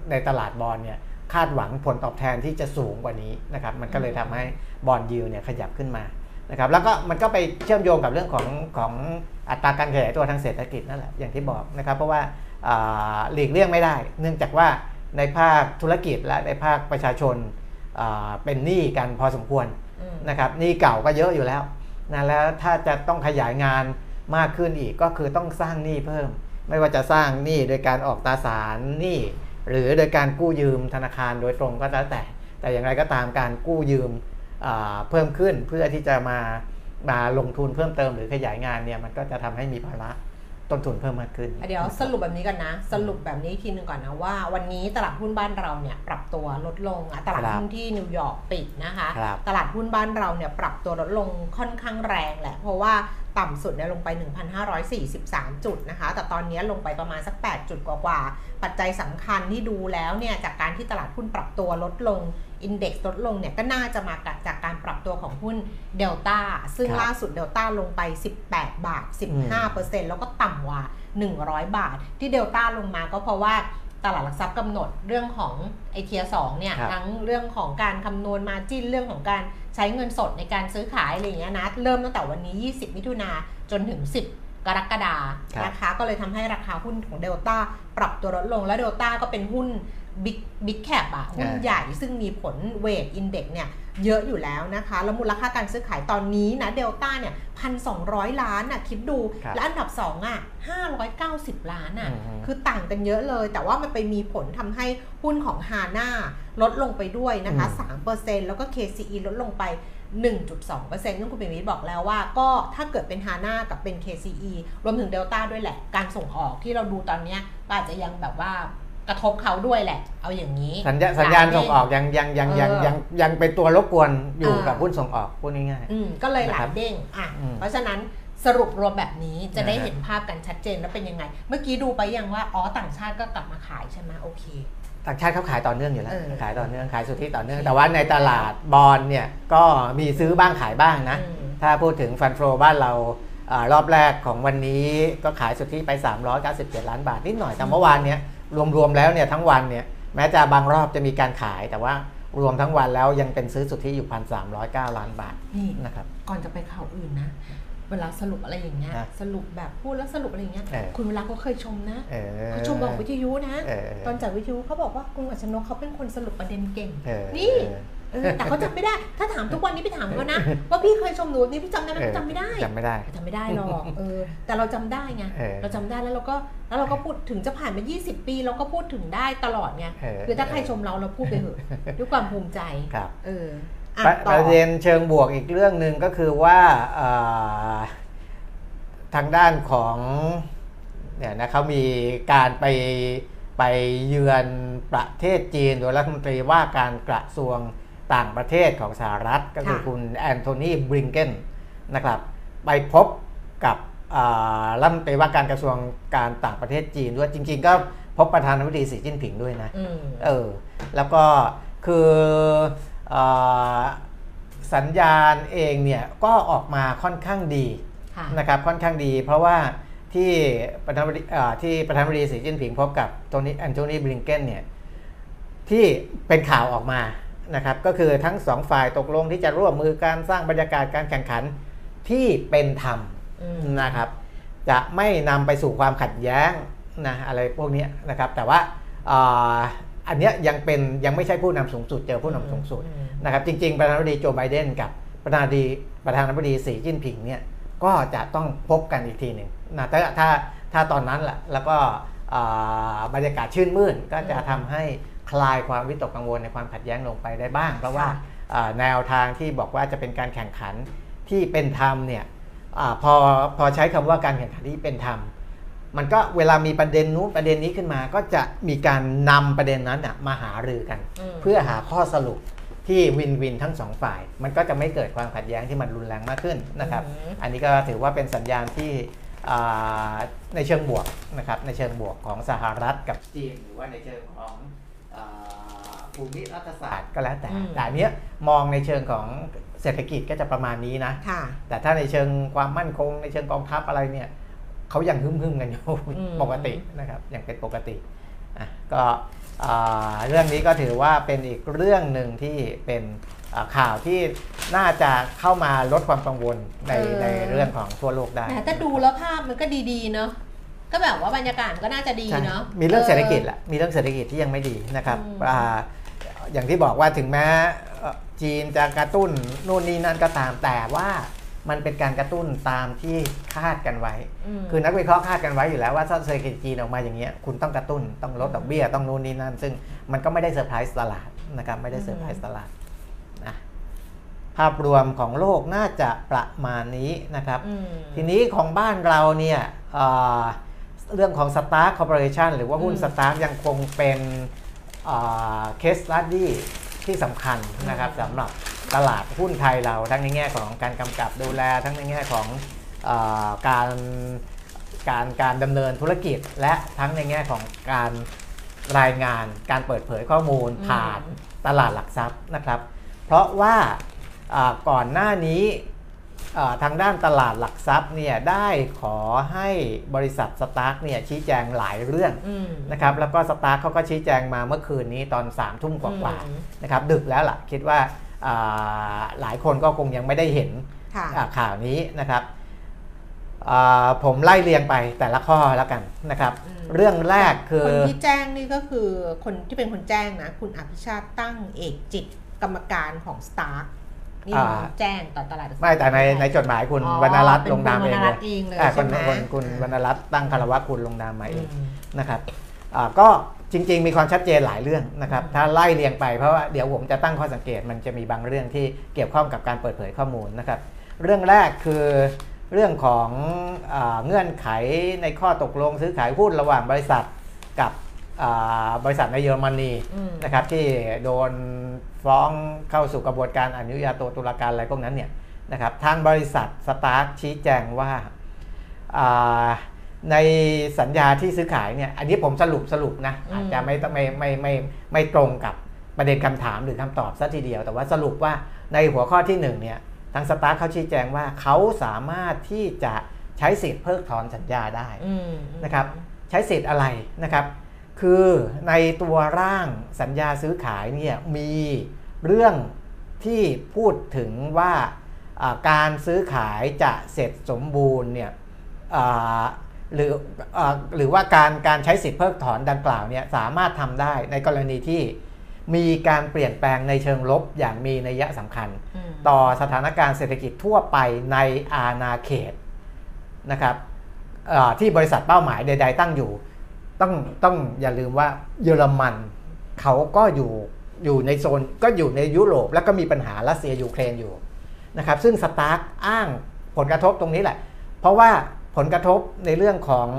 ในตลาดบอลเนี่ยคาดหวังผลตอบแทนที่จะสูงกว่านี้นะครับมันก็เลยทำให้บอลยิวเนี่ยขยับขึ้นมานะครับแล้วก็มันก็ไปเชื่อมโยงกับเรื่องของของอัตราการขยายตัวทางเศรษฐกิจนั่นแหละอย่างที่บอกนะครับเพราะว่าหลีกเลี่ยงไม่ได้ เนื่องจากว่าในภาคธุรกิจและในภาคประชาชนเป็นหนี้กันพอสมควร นะครับหนี้เก่าก็เยอะอยู่แล้วนะแล้วถ้าจะต้องขยายงานมากขึ้นอีกก็คือต้องสร้างหนี้เพิ่ม ไม่ว่าจะสร้างหนี้โดยการออกตราสารหนี้หรือโดยการกู้ยืมธนาคารโดยตรงก็แล้วแต่ แต่อย่างไรก็ตามการกู้ยืมเพิ่มขึ้นเพื่อที่จะมามาลงทุนเพิ่มเติมหรือขยายงานเนี่ยมันก็จะทำให้มีภาระ ต้นทุนเพิ่มมากขึ้น เดี๋ยวสรุปแบบนี้กันนะ สรุปแบบนี้อีกทีหนึ่งก่อนนะว่า วันนี้ตลาดหุ้นบ้านเราเนี่ยปรับตัวลดลงอะตลาดครับหุ้นที่นิวยอร์กปิดนะคะครับตลาดหุ้นบ้านเราเนี่ยปรับตัวลดลงค่อนข้างแรงแหละ เพราะว่าต่ำสุดเนี่ยลงไป 1,543 จุดนะคะ แต่ตอนนี้ลงไปประมาณสัก 8 จุดกว่าๆ ปัจจัยสำคัญที่ดูแล้วเนี่ยจากการที่ตลาดหุ้นปรับตัวลดลง index ลดลงเนี่ยก็น่าจะมาจากการปรับตัวของหุ้นเดลต้าซึ่งครับล่าสุดเดลต้าลงไป 18 บาท 15%แล้วก็ต่ำกว่า 100 บาท ที่เดลต้าลงมาก็เพราะว่าตลาดหลักทรัพย์กำหนดเรื่องของไอ้ tier สองเนี่ยครับทั้งเรื่องของการคำนวณ margin เรื่องของการใช้เงินสดในการซื้อขายอะไรอย่างเงี้ยนะเริ่มตั้งแต่วันนี้ 20 มิถุนาจนถึง 10กรกฎาครับนะคะก็เลยทำให้ราคาหุ้นของเดลต้าปรับตัวลดลง และเดลต้าก็เป็นหุ้น big big cap อะหุ้นอ่าใหญ่ซึ่งมีผล weight index เนี่ยเยอะอยู่แล้วนะคะ แล้วมูลค่าการซื้อขายตอนนี้นะเดลต้าเนี่ยพันสองล้านอะคิดดูครับและอันดับ 2อะ590 ล้านอะอือฮึคือต่างกันเยอะเลย แต่ว่ามันไปมีผลทำให้หุ้นของฮาน่าลดลงไปด้วยนะคะ 3%แล้วก็ KCE ลดลงไป 1.2%ซึ่งคุณปิยมิตรบอกแล้วว่า ก็ถ้าเกิดเป็นฮาน่ากับเป็น KCE รวมถึงเดลต้าด้วยแหละ การส่งออกที่เราดูตอนเนี้ยก็อาจจะยังแบบว่า กระทบเขาด้วยแหละ เอาอย่างนี้ สัญญาสัญญาณส่งออกยังยังยังยังเออยังยังเป็นตัวรบกวนอยู่เออกับหุ้นส่งออกพูดง่ายอืมก็เลยหลานะครัยบเด้งอะอืมเพราะฉะนั้นสรุปรวมแบบนี้จะได้นะฮะเห็นภาพกันชัดเจนแล้วเป็นยังไง เมื่อกี้ดูไปยังว่าอ๋อต่างชาติก็กลับมาขายใช่ไหมโอเคๆต่างชาติเขาขายต่อเนื่องอยู่แล้วเออขายต่อเนื่องขายสุทธิต่อเนื่อง แต่ว่าในตลาดบอลเนี่ยก็มีซื้อบ้างขายบ้างนะอืมถ้าพูดถึงฟันโฟบ้านเราอารอบแรกของวันนี้ก็ขายสุทธิไป 397 ล้านบาทนิดหน่อยแต่เมื่อวานเนี้ย รวมๆแล้วเนี่ยทั้งวันเนี่ยแม้จะบางรอบจะมีการขายแต่ว่ารวมทั้งวันแล้วยังเป็นซื้อสุทธิอยู่1,309ล้านบาทนี่นะครับก่อนจะไปข่าวอื่นนะ เวลาสรุปอะไรอย่างเงี้ยนะสรุปแบบพูดแล้วสรุปอะไรอย่างเงี้ยเออคุณเวลาก็เคยชมนะเออเขาชมบอกวิทยุนะเออตอนจากวิทยุเขาบอกว่าคุณอัชนกเขาเป็นคนสรุปประเด็นเก่งเออนี่ เออแต่เขาจำไม่ได้ ถ้าถามทุกวันนี้ไปถามเขานะ ว่าพี่เคยชมหนูนี่พี่จำได้ไหมพี่จำไม่ได้จำไม่ได้จำไม่ได้หรอกเออแต่เราจำได้ไงเออเราจำได้แล้วเราก็แล้วเราก็พูดถึงจะผ่านมา 20 ปี เราก็พูดถึงได้ตลอดไงเออคือถ้าใครชมเราเราพูดไปเถอะด้วยความภูมิใจครับเอออะประต่ปอระเด็นเชิงบวกอีกเรื่องหนึ่งก็คือว่าเอ่อทางด้านของเนี่ยนะเขามีการไปไปเยือนประเทศจีน โดยรัฐมนตรีว่าการกระทรวง ต่างประเทศของสหรัฐก็คือคุณแอนโทนีบริงเกนนะครับไปพบกับอ่ารัฐมนตรีว่าการกระทรวงการต่างประเทศจีนด้วยจริง ๆ ก็พบประธานาธิบดีสีจิ้นผิงด้วยนะอืมเออแล้วก็คือเออสัญญาณเองเนี่ยก็ออกมาค่อนข้างดีค่ะนะครับค่อนข้างดี เพราะว่าที่ประธานาธิบดีเอ่อที่ประธานาธิบดีสีจิ้นผิงพบกับโทนี่แอนโทนีบริงเกนเนี่ยที่เป็นข่าวออกมา นะครับก็คือทั้งสองฝ่ายตกลงที่จะร่วมมือการสร้างบรรยากาศการแข่งขันที่เป็นธรรมอืมนะครับ จะไม่นำไปสู่ความขัดแย้งนะอะไรพวกเนี้ยนะครับ แต่ว่าอ่าอันเนี้ยยังเป็นยังไม่ใช่ผู้นำสูงสุดเจอผู้นำสูงสุดอืมนะครับ จริง ๆ ประธานาธิบดีโจไบเดนกับประธานาธิบดีประธานาธิบดีสีจิ้นผิงเนี่ยก็จะต้องพบกันอีกทีหนึ่งนะถ้าถ้าถ้าตอนนั้นแหละแล้วก็อ่าบรรยากาศชื่นมื่นก็จะทำให้ คลายความวิตกกังวลในความขัดแย้งลงไปได้บ้าง เพราะว่าค่ะอ่าแนวทางที่บอกว่าจะเป็นการแข่งขันที่เป็นธรรมเนี่ยอาพอพอใช้คำว่าการแข่งขันที่เป็นธรรมมันก็เวลามีประเด็นนู้นประเด็นนี้ขึ้นมา ก็จะมีการนำประเด็นนั้นน่ะมาหารือกันอืมเพื่อหาข้อสรุปที่วินวินทั้งสองฝ่าย มันก็จะไม่เกิดความขัดแย้งที่มันรุนแรงมากขึ้นนะครับอืมอันนี้ก็ถือว่าเป็นสัญญาณที่อ่าในเชิงบวกนะครับในเชิงบวกของสหรัฐกับจีนหรือว่าในเชิงของอ่า ภูมิรัฐศาสตร์ก็แล้วแต่ อืม แต่อันเนี้ยมองในเชิงของเศรษฐกิจก็จะประมาณนี้นะ ค่ะ แต่ถ้าในเชิงความมั่นคง ในเชิงกองทัพอะไรเนี่ยเขายังฮึ่มๆกันอยู่ อืม ปกตินะครับยังเป็นปกติอะก็อ่าเรื่องนี้ก็ถือว่าเป็นอีกเรื่องหนึ่งที่เป็นอ่าข่าวที่น่าจะเข้ามาลดความกังวลในเออในเรื่องของทั่วโลกได้ แหมแต่ดูแล้วภาพมันก็ดีๆ เนาะ ก็แบบว่าบรรยากาศก็น่าจะดีใช่เนาะมีเรื่องเศรษฐกิจแหละมีเรื่องเศรษฐกิจที่ยังไม่ดีนะครับอืมอ่าอย่างที่บอกว่าถึงแม้เอ่อจีนจะกระตุ้นนู่นนี่นั่นก็ตามแต่ว่ามันเป็นการกระตุ้นตามที่คาดกันไว้มคือนักวิเคราะห์คาดกันไว้อยู่แล้วว่าถ้าเศรษฐกิจจีนออกมาอย่างเงี้ยคุณต้องกระตุ้นต้องลดดอกเบี้ยต้องนู่นนี่นั่น ซึ่งมันก็ไม่ได้เซอร์ไพรส์ตลาดนะครับไม่ได้เซอร์ไพรส์ตลาดนะภาพรวมของโลกน่าจะประมาณนี้นะครับอืมทีนี้ของบ้านเราเนี่ย เอ่อเรื่องของ Stark Corporation หรือว่าหุ้นอืม Stark ยังคงเป็นเคส e ั u ดี้ที่สำคัญนะครับสำหรับตลาดหุ้นไทยเราทั้งในแง่ของการกำกับดูแล ทั้งในแง่ของเออการการการดำเนินธุรกิจ และทั้งในแง่ของการรายงานการเปิดเผยข้อมูลอืมผ่านตลาดหลักทรัพย์นะครับ เพราะว่าอ่าก่อนหน้านี้เอ่อ ทางด้านตลาดหลักทรัพย์เนี่ยได้ขอให้บริษัท Stark เนี่ยชี้แจงหลายเรื่องอืมนะครับแล้วก็ Stark เขาก็ชี้แจงมาเมื่อคืนนี้ตอน3ามทุ่มกว่าอืมๆนะครับดึกแล้วล่ะคิดว่าอ่าหลายคนก็คงยังไม่ได้เห็นค่ะอ่าข่าวนี้นะครับอ่าผมไล่เรียงไปแต่ละข้อแล้วกันนะครับอืมเรื่องแรกคือ คนที่แจ้งนี่ก็คือคนที่เป็นคนแจ้งนะ คุณอภิชาติตั้งเอกจิตกรรมการของ Stark นี่อ่าแจ้งต่อตลาดไม่แต่ในในจดหมายคุณอ๋อวรรณรัตน์เป็นลงนามคุณเองวรรณเลรัยตน์เองเลยอ่าใช่คุณไหมคุณคุณวรรณรัตน์ตั้งคารวะคุณลงนามมาเองอืมนะครับอ่าก็จริง ๆ มีความชัดเจนหลายเรื่องนะครับ ถ้าไล่เรียงไปเพราะว่าเดี๋ยวผมจะตั้งข้อสังเกตมันจะมีบางเรื่องที่เกี่ยวข้องกับการเปิดเผยข้อมูลนะครับ เรื่องแรกคือเรื่องของอาเงื่อนไขในข้อตกลงซื้อขายหุ้นระหว่างบริษัทกับอ่าบริษัทในเยอรมนีอืมนะครับที่โดน ฟ้องเข้าสู่กระบวนการอนุญาโตตุลาการอะไรพวกนั้นเนี่ยนะครับทางบริษัท Stark ชี้แจงว่าอ่าในสัญญาที่ซื้อขายเนี่ยอันนี้ผมสรุปสรุปนะอืมอาจจะไม่ต้องไม่ไม่ไม่ไม่ตรงกับประเด็นคำถามหรือคำตอบซะทีเดียว แต่ว่าสรุปว่าในหัวข้อที่หนึ่งเนี่ยทางสตาร์ทเขาชี้แจงว่าเขาสามารถที่จะใช้สิทธิ์เพิกถอนสัญญาได้อืมนะครับใช้สิทธิ์อะไรนะครับ คือในตัวร่างสัญญาซื้อขายเนี่ยมีเรื่องที่พูดถึงว่าอ่าการซื้อขายจะเสร็จสมบูรณ์เนี่ยอ่าหรืออาหรือว่าการการใช้สิทธิ์เพิกถอนดังกล่าวเนี่ยสามารถทำได้ในกรณีที่มีการเปลี่ยนแปลงในเชิงลบอย่างมีนัยสำคัญมต่อสถานการณ์เศรษฐกิจทั่วไปในอาณาเขตนะครับเอ่อที่บริษัทเป้าหมายใด ๆ ตั้งอยู่ ต้องต้องอย่าลืมว่าเยอรมันเขาก็อยู่อยู่ในโซนก็อยู่ในยุโรป แล้วก็มีปัญหารัสเซียยูเครนอยู่นะครับซึ่ง Stark อ้างผลกระทบตรงนี้แหละ เพราะว่าผลกระทบในเรื่องของ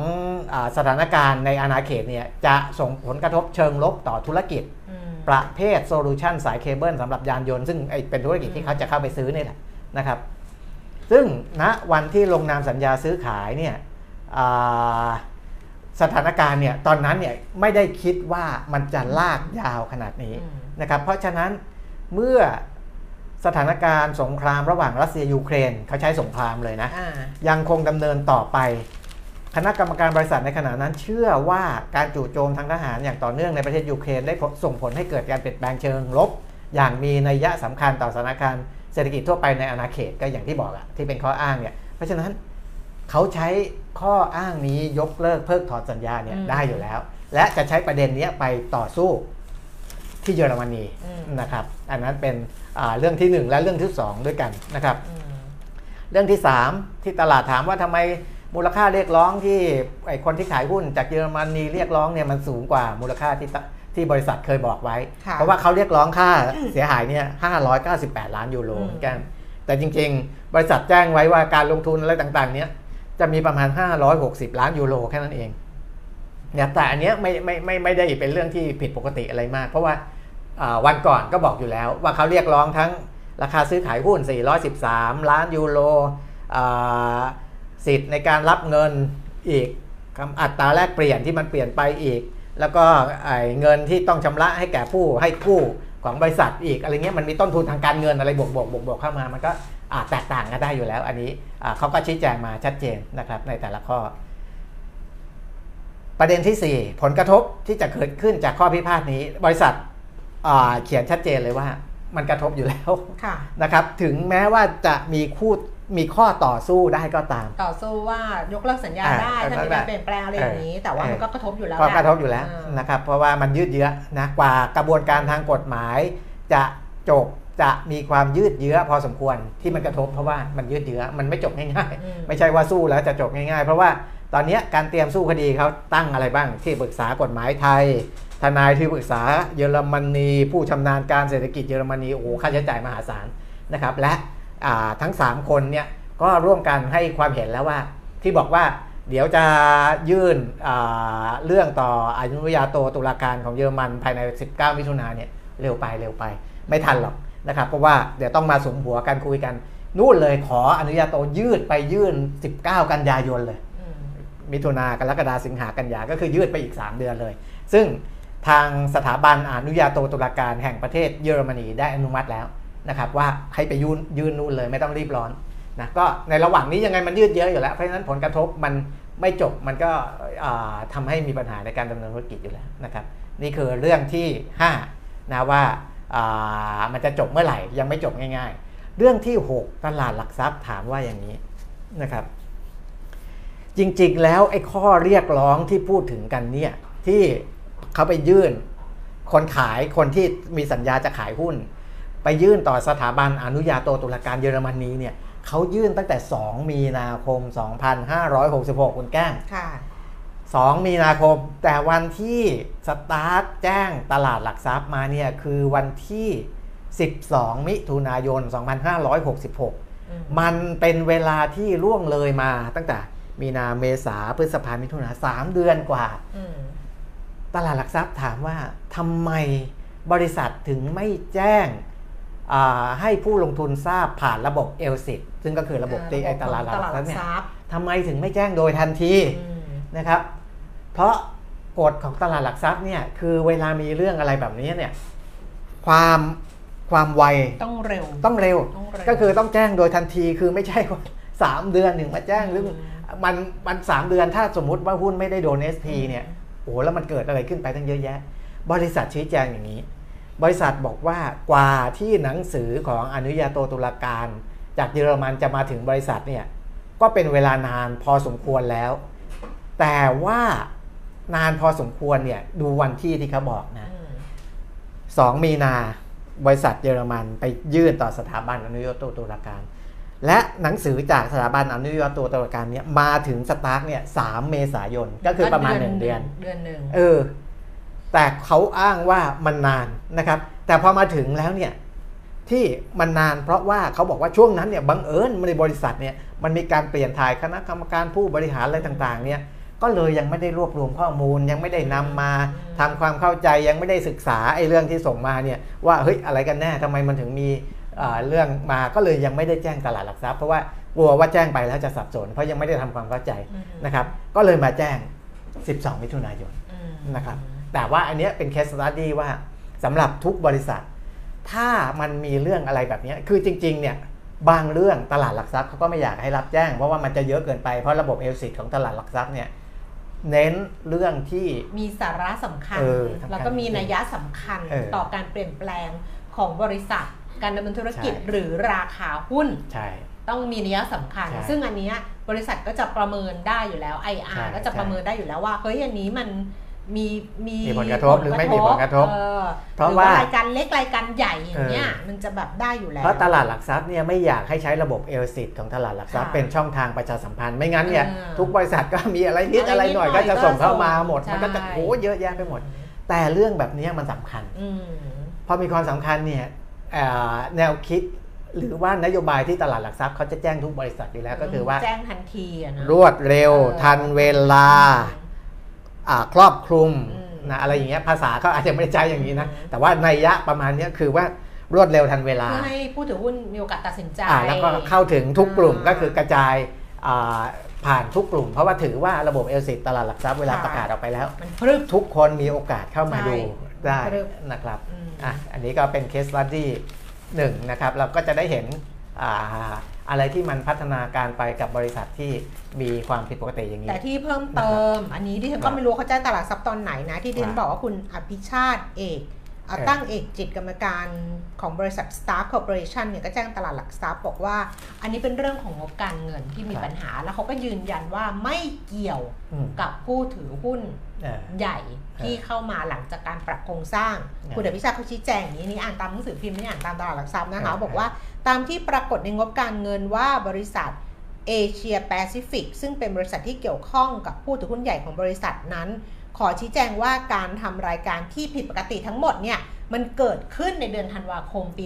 อาสถานการณ์ในอาณาเขตเนี่ยจะส่งผลกระทบเชิงลบต่อธุรกิจอืมประเภทโซลูชันสายเคเบิลสำหรับยานยนต์ซึ่งไอ้เป็นธุรกิจที่เขาจะเข้าไปซื้อนี่แหละนะครับ ซึ่งณวันที่ลงนามสัญญาซื้อขายเนี่ยอ่า สถานการณ์เนี่ยตอนนั้นเนี่ยไม่ได้คิดว่ามันจะลากยาวขนาดนี้อืมนะครับเพราะฉะนั้นเมื่อสถานการณ์สงครามระหว่างรัสเซียยูเครนเขาใช้สงครามเลยนะอ่ายังคงดำเนินต่อไป คณะกรรมการบริษัทในขณะนั้น เชื่อว่าการจู่โจมทางทหารอย่างต่อเนื่องในประเทศยูเครนได้ส่งผลให้เกิดการเปลี่ยนแปลงเชิงลบ อย่างมีนัยยะสำคัญต่อสถานการณ์เศรษฐกิจทั่วไปในอาณาเขตก็อย่างที่บอกอะที่เป็นข้ออ้างเนี่ยเพราะฉะนั้น เขาใช้ข้ออ้างนี้ยกเลิกเพิกถอนสัญญาเนี่ยอืมได้อยู่แล้ว และจะใช้ประเด็นเนี้ยไปต่อสู้ที่เยอรมนีอืมนะครับ อันนั้นเป็นอ่าเรื่องที่หนึ่งและเรื่องที่สองด้วยกันนะครับอืมเรื่องที่ 3 ที่ตลาดถามว่าทำไมมูลค่าเรียกร้องที่ไอคนที่ขายหุ้นจากเยอรมนีเรียกร้องเนี่ยมันสูงกว่ามูลค่าที่ตที่บริษัทเคยบอกไว้ค่ะเพราะว่าเขาเรียกร้องค่าเสียหายเนี่ย598 ล้านยูโรอืมเหมือนกันแต่จริง ๆ บริษัทแจ้งไว้ว่าการลงทุนอะไรต่างๆ เนี้ย จะมีประมาณ 560 ล้านยูโรแค่นั้นเองเนี่ยแต่อันเนี้ยไม่ไม่ไม่ไม่ได้เป็นเรื่องที่ผิดปกติอะไรมาก เพราะว่าวันก่อนก็บอกอยู่แล้วว่าเขาเรียกร้องทั้งราคาซื้อขายหุ้น 413 ล้านยูโรสิทธิ์ในการรับเงินอีกอัตราแลกเปลี่ยนที่มันเปลี่ยนไปอีก แล้วก็เงินที่ต้องชำระให้แก่ผู้ให้กู้ของบริษัทอีกอะไรเงี้ยมันมีต้นทุนทางการเงินอะไรบวกบวกบวกบวกเข้ามามันก็ แตกต่างกันได้อยู่แล้ว อันนี้เขาก็ชี้แจงมาชัดเจนนะครับในแต่ละข้อ ประเด็นที่ 4 ผลกระทบที่จะเกิดขึ้นจากข้อพิพาทนี้ บริษัทเขียนชัดเจนเลยว่ามันกระทบอยู่แล้วนะครับ ถึงแม้ว่าจะมีคู่มีข้อต่อสู้ได้ก็ตาม ต่อสู้ว่ายกเลิกสัญญาได้ถ้ามีการเปลี่ยนแปลงอะไรอย่างนี้ แต่ว่ามันก็กระทบอยู่แล้วก็กระทบอยู่แล้วนะครับ เพราะว่ามันยืดเยื้อนะกว่ากระบวนการทางกฎหมาย จะจบ จะมีความยืดเยื้อพอสมควรที่มันกระทบเพราะว่ามันยืดเยื้อมันไม่จบง่ายๆ ไม่ใช่ว่าสู้แล้วจะจบง่ายๆ เพราะว่าตอนนี้การเตรียมสู้คดีเขาตั้งอะไรบ้าง ที่ปรึกษากฎหมายไทย ทนายที่ปรึกษาเยอรมนี ผู้ชำนาญการเศรษฐกิจเยอรมนีโอ้โหค่าใช้จ่ายมหาศาลนะครับและทั้ง 3 คนเนี่ยก็ร่วมกันให้ความเห็นแล้วว่า ที่บอกว่าเดี๋ยวจะยื่นเรื่องต่ออนุญาโตตุลาการของเยอรมันภายใน 19 มิถุนาเนี่ยเร็วไปเร็วไป ไม่ทันหรอก นะครับเพราะว่าเดี๋ยวต้องมาสมหัวกันคุยกัน นู่นเลยขออนุญาโตยืดไปยื่น 19 กันยายนเลย มิถุนากรกฎาสิงหากันยาก็คือยืดไปอีก 3 เดือนเลย ซึ่งทางสถาบันอนุญาโตตุลาการแห่งประเทศเยอรมนีได้อนุมัติแล้วนะครับว่าให้ไปยื่นยื่นนู่นเลยไม่ต้องรีบร้อนนะก็ในระหว่างนี้ยังไงมันยืดเยอะอยู่แล้ว เพราะฉะนั้นผลกระทบมันไม่จบมันก็ทำให้มีปัญหาในการดำเนินธุรกิจอยู่แล้วนะครับนี่คือเรื่องที่5นะว่า มันจะจบเมื่อไหร่ยังไม่จบง่ายๆ เรื่องที่ 6 ตลาดหลักทรัพย์ถามว่าอย่างนี้นะครับ จริงๆแล้วไอ้ข้อเรียกร้องที่พูดถึงกันเนี่ยที่เขาไปยื่นคนขายคนที่มีสัญญาจะขายหุ้น ไปยื่นต่อสถาบันอนุญาโตตุลาการเยอรมนีเนี่ยเขายื่นตั้งแต่ 2 มีนาคม 2566 คุณแก้งค่ะ 2 มีนาคม แต่วันที่สตาร์ทแจ้งตลาดหลักทรัพย์มาเนี่ยคือวันที่ 12 มิถุนายน 2566 มันเป็นเวลาที่ล่วงเลยมาตั้งแต่มีนาเมษาพฤษภามิถุนาสามเดือนกว่า ตลาดหลักทรัพย์ถามว่าทำไมบริษัทถึงไม่แจ้งให้ผู้ลงทุนทราบผ่านระบบเอลซิตซึ่งก็คือระบบตีไอตลาดหลักทรัพย์เนี่ยทำไมถึงไม่แจ้งโดยทันทีนะครับ เพราะกฎของตลาดหลักทรัพย์เนี่ยคือเวลามีเรื่องอะไรแบบนี้เนี่ยความความไวต้องเร็วต้องเร็ว ก็คือต้องแจ้งโดยทันทีคือไม่ใช่ว่าสามเดือนหนึ่งมาแจ้งหรือมันมันสามเดือนถ้าสมมุติว่าหุ้นไม่ได้โดนเอสพีเนี่ยโอ้แล้วมันเกิดอะไรขึ้นไปตั้งเยอะแยะ บริษัทชี้แจงอย่างนี้ บริษัทบอกว่ากว่าที่หนังสือของอนุญาโตตุลาการ จากเยอรมันจะมาถึงบริษัทเนี่ยก็เป็นเวลานานพอสมควรแล้ว แต่ว่า นานพอสมควรเนี่ยดูวันที่ที่เขาบอกนะสองมีนาบริษัทเยอรมันไปยื่นต่อสถาบันอนุญาโตตุลาการ และหนังสือจากสถาบันอนุญาโตตุลาการเนี่ยมาถึงสตาร์กเนี่ยสามเมษายนก็คือประมาณหนึ่งเดือนเดือนหนึ่งเออแต่เขาอ้างว่ามันนานนะครับ แต่พอมาถึงแล้วเนี่ยที่มันนานเพราะว่าเขาบอกว่าช่วงนั้นเนี่ยบังเอิญในบริษัทเนี่ยมันมีการเปลี่ยนถ่ายคณะกรรมการผู้บริหารอะไรต่างๆเนี่ย ก็เลยยังไม่ได้รวบรวมข้อมูล ยังไม่ได้นำมาทำความเข้าใจยังไม่ได้ศึกษาไอ้เรื่องที่ส่งมาเนี่ยว่าเฮ้ยอะไรกันแน่ทำไมมันถึงมีเรื่องมาก็เลยยังไม่ได้แจ้งตลาดหลักทรัพย์เพราะว่ากลัวว่าแจ้งไปแล้วจะสับสน เพราะยังไม่ได้ทำความเข้าใจนะครับ ก็เลยมาแจ้ง 12 มิถุนายนนะครับแต่ว่าอันนี้เป็นเคสสตัดดี้ว่าสำหรับทุกบริษัท ถ้ามันมีเรื่องอะไรแบบนี้คือจริงๆเนี่ยบางเรื่องตลาดหลักทรัพย์เขาก็ไม่อยากให้รับแจ้งเพราะว่ามันจะเยอะเกินไปเพราะระบบเอลซิของตลาดหลักทรัพย์เนี่ย เน้นเรื่องที่มีสาระสำคัญ แล้วก็มีนัยยะสำคัญต่อการเปลี่ยนแปลงของบริษัท การดำเนินธุรกิจหรือราคาหุ้นใช่ต้องมีนัยสำคัญ ซึ่งอันนี้บริษัทก็จะประเมินได้อยู่แล้ว IR ก็จะประเมินได้อยู่แล้วว่าเฮ้ยอันนี้มัน มีมีผลกระทบหรือไม่มีผลกระทบ เพราะว่ารายการเล็กรายการใหญ่อย่างเงี้ยมันจะแบบได้อยู่แล้ว เพราะตลาดหลักทรัพย์เนี่ยไม่อยากให้ใช้ระบบเอลซิตของตลาดหลักทรัพย์เป็นช่องทางประชาสัมพันธ์ไม่งั้นเนี่ยทุกบริษัทก็มีอะไรนิดอะไรหน่อยก็จะส่งเข้ามาหมดมันก็จะโหเยอะแยะไปหมด แต่เรื่องแบบนี้มันสำคัญพอมีความสำคัญเนี่ยแนวคิดหรือว่านโยบายที่ตลาดหลักทรัพย์เขาจะแจ้งทุกบริษัทอยู่แล้วก็คือว่าแจ้งทันทีอะนะรวดเร็วเออทันเวลาอ่า ครอบคลุมอืมนะอะไรอย่างเงี้ยภาษาเขาอาจจะไม่ได้ใช้อย่างนี้นะอืมแต่ว่าในยยะประมาณเนี้ยคือว่ารวดเร็วทันเวลาเพื่อให้ผู้ถือหุ้นมีโอกาสตัดสินใจอ่าแล้วก็เข้าถึงทุกกลุ่มอ่าก็คือกระจายอ่าผ่านทุกกลุ่ม เพราะว่าถือว่าระบบเอลซิตลาดหลักทรัพย์เวลาค่ะประกาศออกไปแล้วมันพรึบทุกคนมีโอกาสเข้ามาใช่ดูได้พรึบนะครับอืมอะอันนี้ก็เป็นเคส e ั t ดี้หนึ่งนะครับ เราก็จะได้เห็น อ่าอะไรที่มันพัฒนาการไปกับบริษัทที่มีความผิดปกติอย่างนี้ แต่ที่เพิ่มเติม อันนี้ดิฉันก็ไม่รู้เขาแจ้งตลาดทรัพย์ตอนไหนนะ ที่ดิฉันครับบอกว่าคุณอภิชาติเอกอะเออ ตั้งเอกจิตกรรมการของบริษัท Star Corporation เนี่ยก็แจ้งตลาดหลักทรัพย์บอกว่า อันนี้เป็นเรื่องของงบการเงินที่มีครับปัญหา แล้วเขาก็ยืนยันว่าไม่เกี่ยวอืมกับผู้ถือหุ้นเออใหญ่ที่เข้ามาหลังจากการปรับโครงสร้างเออคุณอภิชาติเขาชี้แจงอย่างนี้นี่อ่านตามหนังสือพิมพ์ไม่ได้อ่านตามตลาดหลักทรัพย์นะคะเออบอกว่าตามที่ปรากฏในงบการเงินว่าบริษัทเอเชียแปซิฟิกซึ่งเป็นบริษัทที่เกี่ยวข้องกับผู้ถือหุ้นใหญ่ของบริษัทนั้น ขอชี้แจงว่าการทำรายการที่ผิดปกติทั้งหมดเนี่ยมันเกิดขึ้นในเดือนธันวาคมปี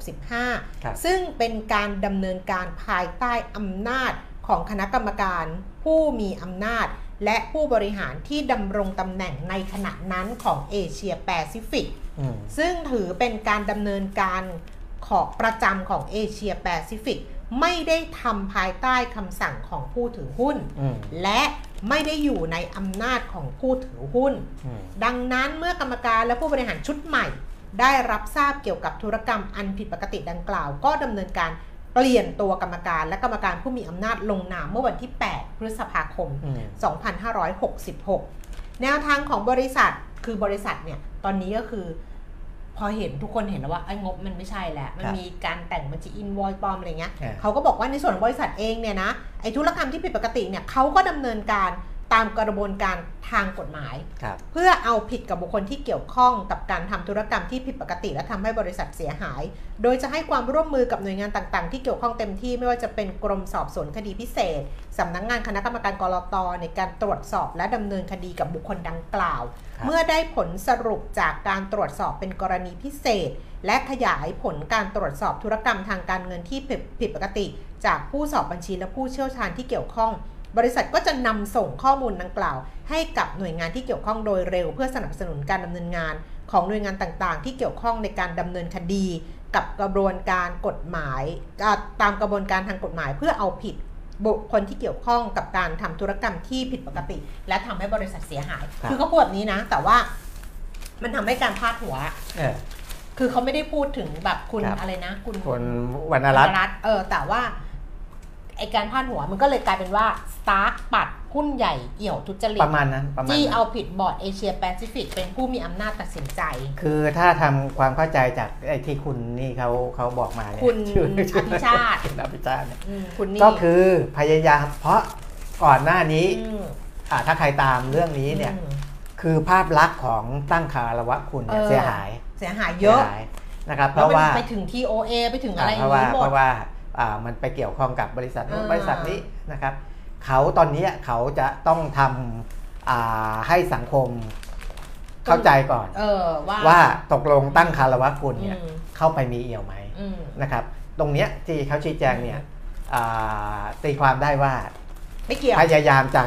2565ครับซึ่งเป็นการดำเนินการภายใต้อำนาจของคณะกรรมการผู้มีอำนาจ และผู้บริหารที่ดำรงตำแหน่งในขณะนั้นของเอเชียแปซิฟิกอืมซึ่งถือเป็นการดำเนินการของประจำของเอเชียแปซิฟิก ไม่ได้ทำภายใต้คำสั่งของผู้ถือหุ้นอืมและ ไม่ได้อยู่ในอำนาจของผู้ถือหุ้นอืมดังนั้นเมื่อกรรมการและผู้บริหารชุดใหม่ ได้รับทราบเกี่ยวกับธุรกรรมอันผิดปกติดังกล่าว ก็ดำเนินการเปลี่ยนตัวกรรมการและกรรมการผู้มีอำนาจลงนามเมื่อวันที่ 8 พฤษภาคมอืม2566 แนวทางของบริษัทคือบริษัทเนี่ยตอนนี้ก็คือ พอเห็นทุกคนเห็นแล้วว่าไอ้งบมันไม่ใช่แล้วมันครับมีการแต่งบัญชีอินวอยปลอมอะไรเงี้ยอ่าเขาก็บอกว่าในส่วนของบริษัทเองเนี่ยนะไอ้ธุรกรรมที่ผิดปกติเนี่ยเขาก็ดำเนินการตามกระบวนการทางกฎหมายครับเพื่อเอาผิดกับบุคคลที่เกี่ยวข้องกับการทำธุรกรรมที่ผิดปกติ และทำให้บริษัทเสียหาย โดยจะให้ความร่วมมือกับหน่วยงานต่างๆ ที่เกี่ยวข้องเต็มที่ไม่ว่าจะเป็นกรมสอบสวนคดีพิเศษสำนักงานคณะกรรมการกรตในการตรวจสอบและดำเนินคดีกับบุคคลดังกล่าวครับ เมื่อได้ผลสรุปจากการตรวจสอบเป็นกรณีพิเศษ และขยายผลการตรวจสอบธุรกรรมทางการเงินที่ผิดปกติ จากผู้สอบบัญชีและผู้เชี่ยวชาญที่เกี่ยวข้อง บริษัทก็จะนำส่งข้อมูลดังกล่าว ให้กับหน่วยงานที่เกี่ยวข้องโดยเร็ว เพื่อสนับสนุนการดำเนินงาน ของหน่วยงานต่างๆ ที่เกี่ยวข้องในการดำเนินคดี กับกระบวนการกฎหมายตามกระบวนการทางกฎหมายเพื่อเอาผิด บุคคลที่เกี่ยวข้องกับการทำธุรกรรมที่ผิดปกติ และทำให้บริษัทเสียหายครับคือเขาพูดแบบนี้นะ แต่ว่ามันทำให้การพาดหัวเออคือเขาไม่ได้พูดถึงแบบคุณครับอะไรนะ คุณคนวรรณรัตน์ฐน์เออแต่ว่าไอการพาดหัวมันก็เลยกลายเป็นว่า Stark ปัด หุ้นใหญ่เอี่ยวทุจริตประมาณนั้นประมาณที่นั้นเอาผิดบอร์ดเอเชียแปซิฟิกเป็นผู้มีอำนาจตัดสินใจ คือถ้าทำความเข้าใจจากไอ้ที่คุณนี่เขาเขาบอกมาเนี่ยคุณชื่อภิชาติคุณอภิชาติเนี่ยอืมคุณนี่ก็คือพยายามเพราะก่อนหน้านี้มอ่าถ้าใครตามเรื่องนี้เนี่ยอืมคือภาพลักษณ์ของตั้งคารวะคุณเนี่ยเออเสียหาย เสียหายเยอะสีหายนะครับ เพแล้วราะมันว่าไปถึง TOA ไปถึงอะไรอเพย่างราะว่านี้หมเพดราะว่าอ่ามันไปเกี่ยวข้องกับบริษัทนู้นอ่าบริษัทนี้นะครับ เขาตอนนี้เขาจะต้องทำอ่าให้สังคมเข้าใจก่อน เออว่าว่าตกลงตั้งคารวะคุณเนี่ยอืมเข้าไปมีเอี่ยวไหมอืมนะครับ ตรงเนี้ยที่เขาชี้แจงเนี่ยอ่าตีความได้ว่าไม่เกี่ยวพยายามจะ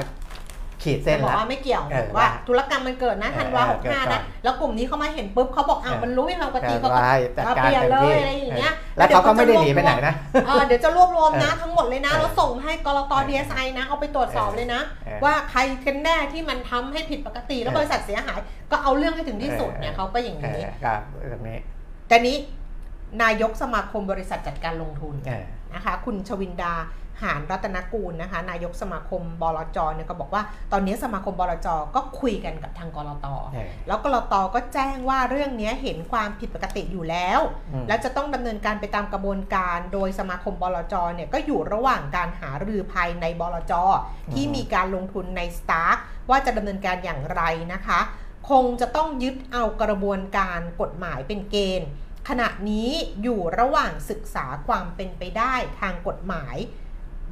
ขีดเส้นบอกแล้ว ว่าไม่เกี่ยวเออว่าว่าธุรกรรมมันเกิดนะเออธันวาเอหอกเกิดห้าก่อนนะแล้วกลุ่มนี้เขามาเห็นปุ๊บเขาบอกอ้าวเออ มันรู้ไม่ปกติเอเขาอก็ไล่จัดเอาการเปลี่ยนเต็มเลยที่อะไรอย่างเงี้ยเออแล้วเขาก็ไม่ได้หนีไปไหนนะ เออเดี๋ยวจะรวบรวมนะเออทั้งหมดเลยนะ เออแล้วส่งให้กรต DSI นะเอาไปตรวจสอบเลยนะ เออว่าใครกันแน่ที่มันทำให้ผิดปกติแล้วเออบริษัทเสียหาย ก็เอาเรื่องให้ถึงที่สุดเนี่ยเออ เขาก็อย่างเอนี้ อครับตรงนี้แต่นี้นายกสมาคมบริษัทจัดการลงทุน เออ นะคะคุณชวินดา หานรัตนกูลนะคะ นายกสมาคมบลจเนี่ยก็บอกว่า ตอนนี้สมาคมบลจก็คุยกันกับทางกรตเออแล้วกรตก็แจ้งว่าเรื่องนี้เห็นความผิดปกติอยู่แล้วอืมและจะต้องดำเนินการไปตามกระบวนการ โดยสมาคมบลจเนี่ยก็อยู่ระหว่างการหารือภายในบลจที่มีการลงทุนในสตาร์ว่าจะดำเนินการอย่างไรนะคะ คงจะต้องยึดเอากระบวนการกฎหมายเป็นเกณฑ์ ขณะนี้อยู่ระหว่างศึกษาความเป็นไปได้ทางกฎหมาย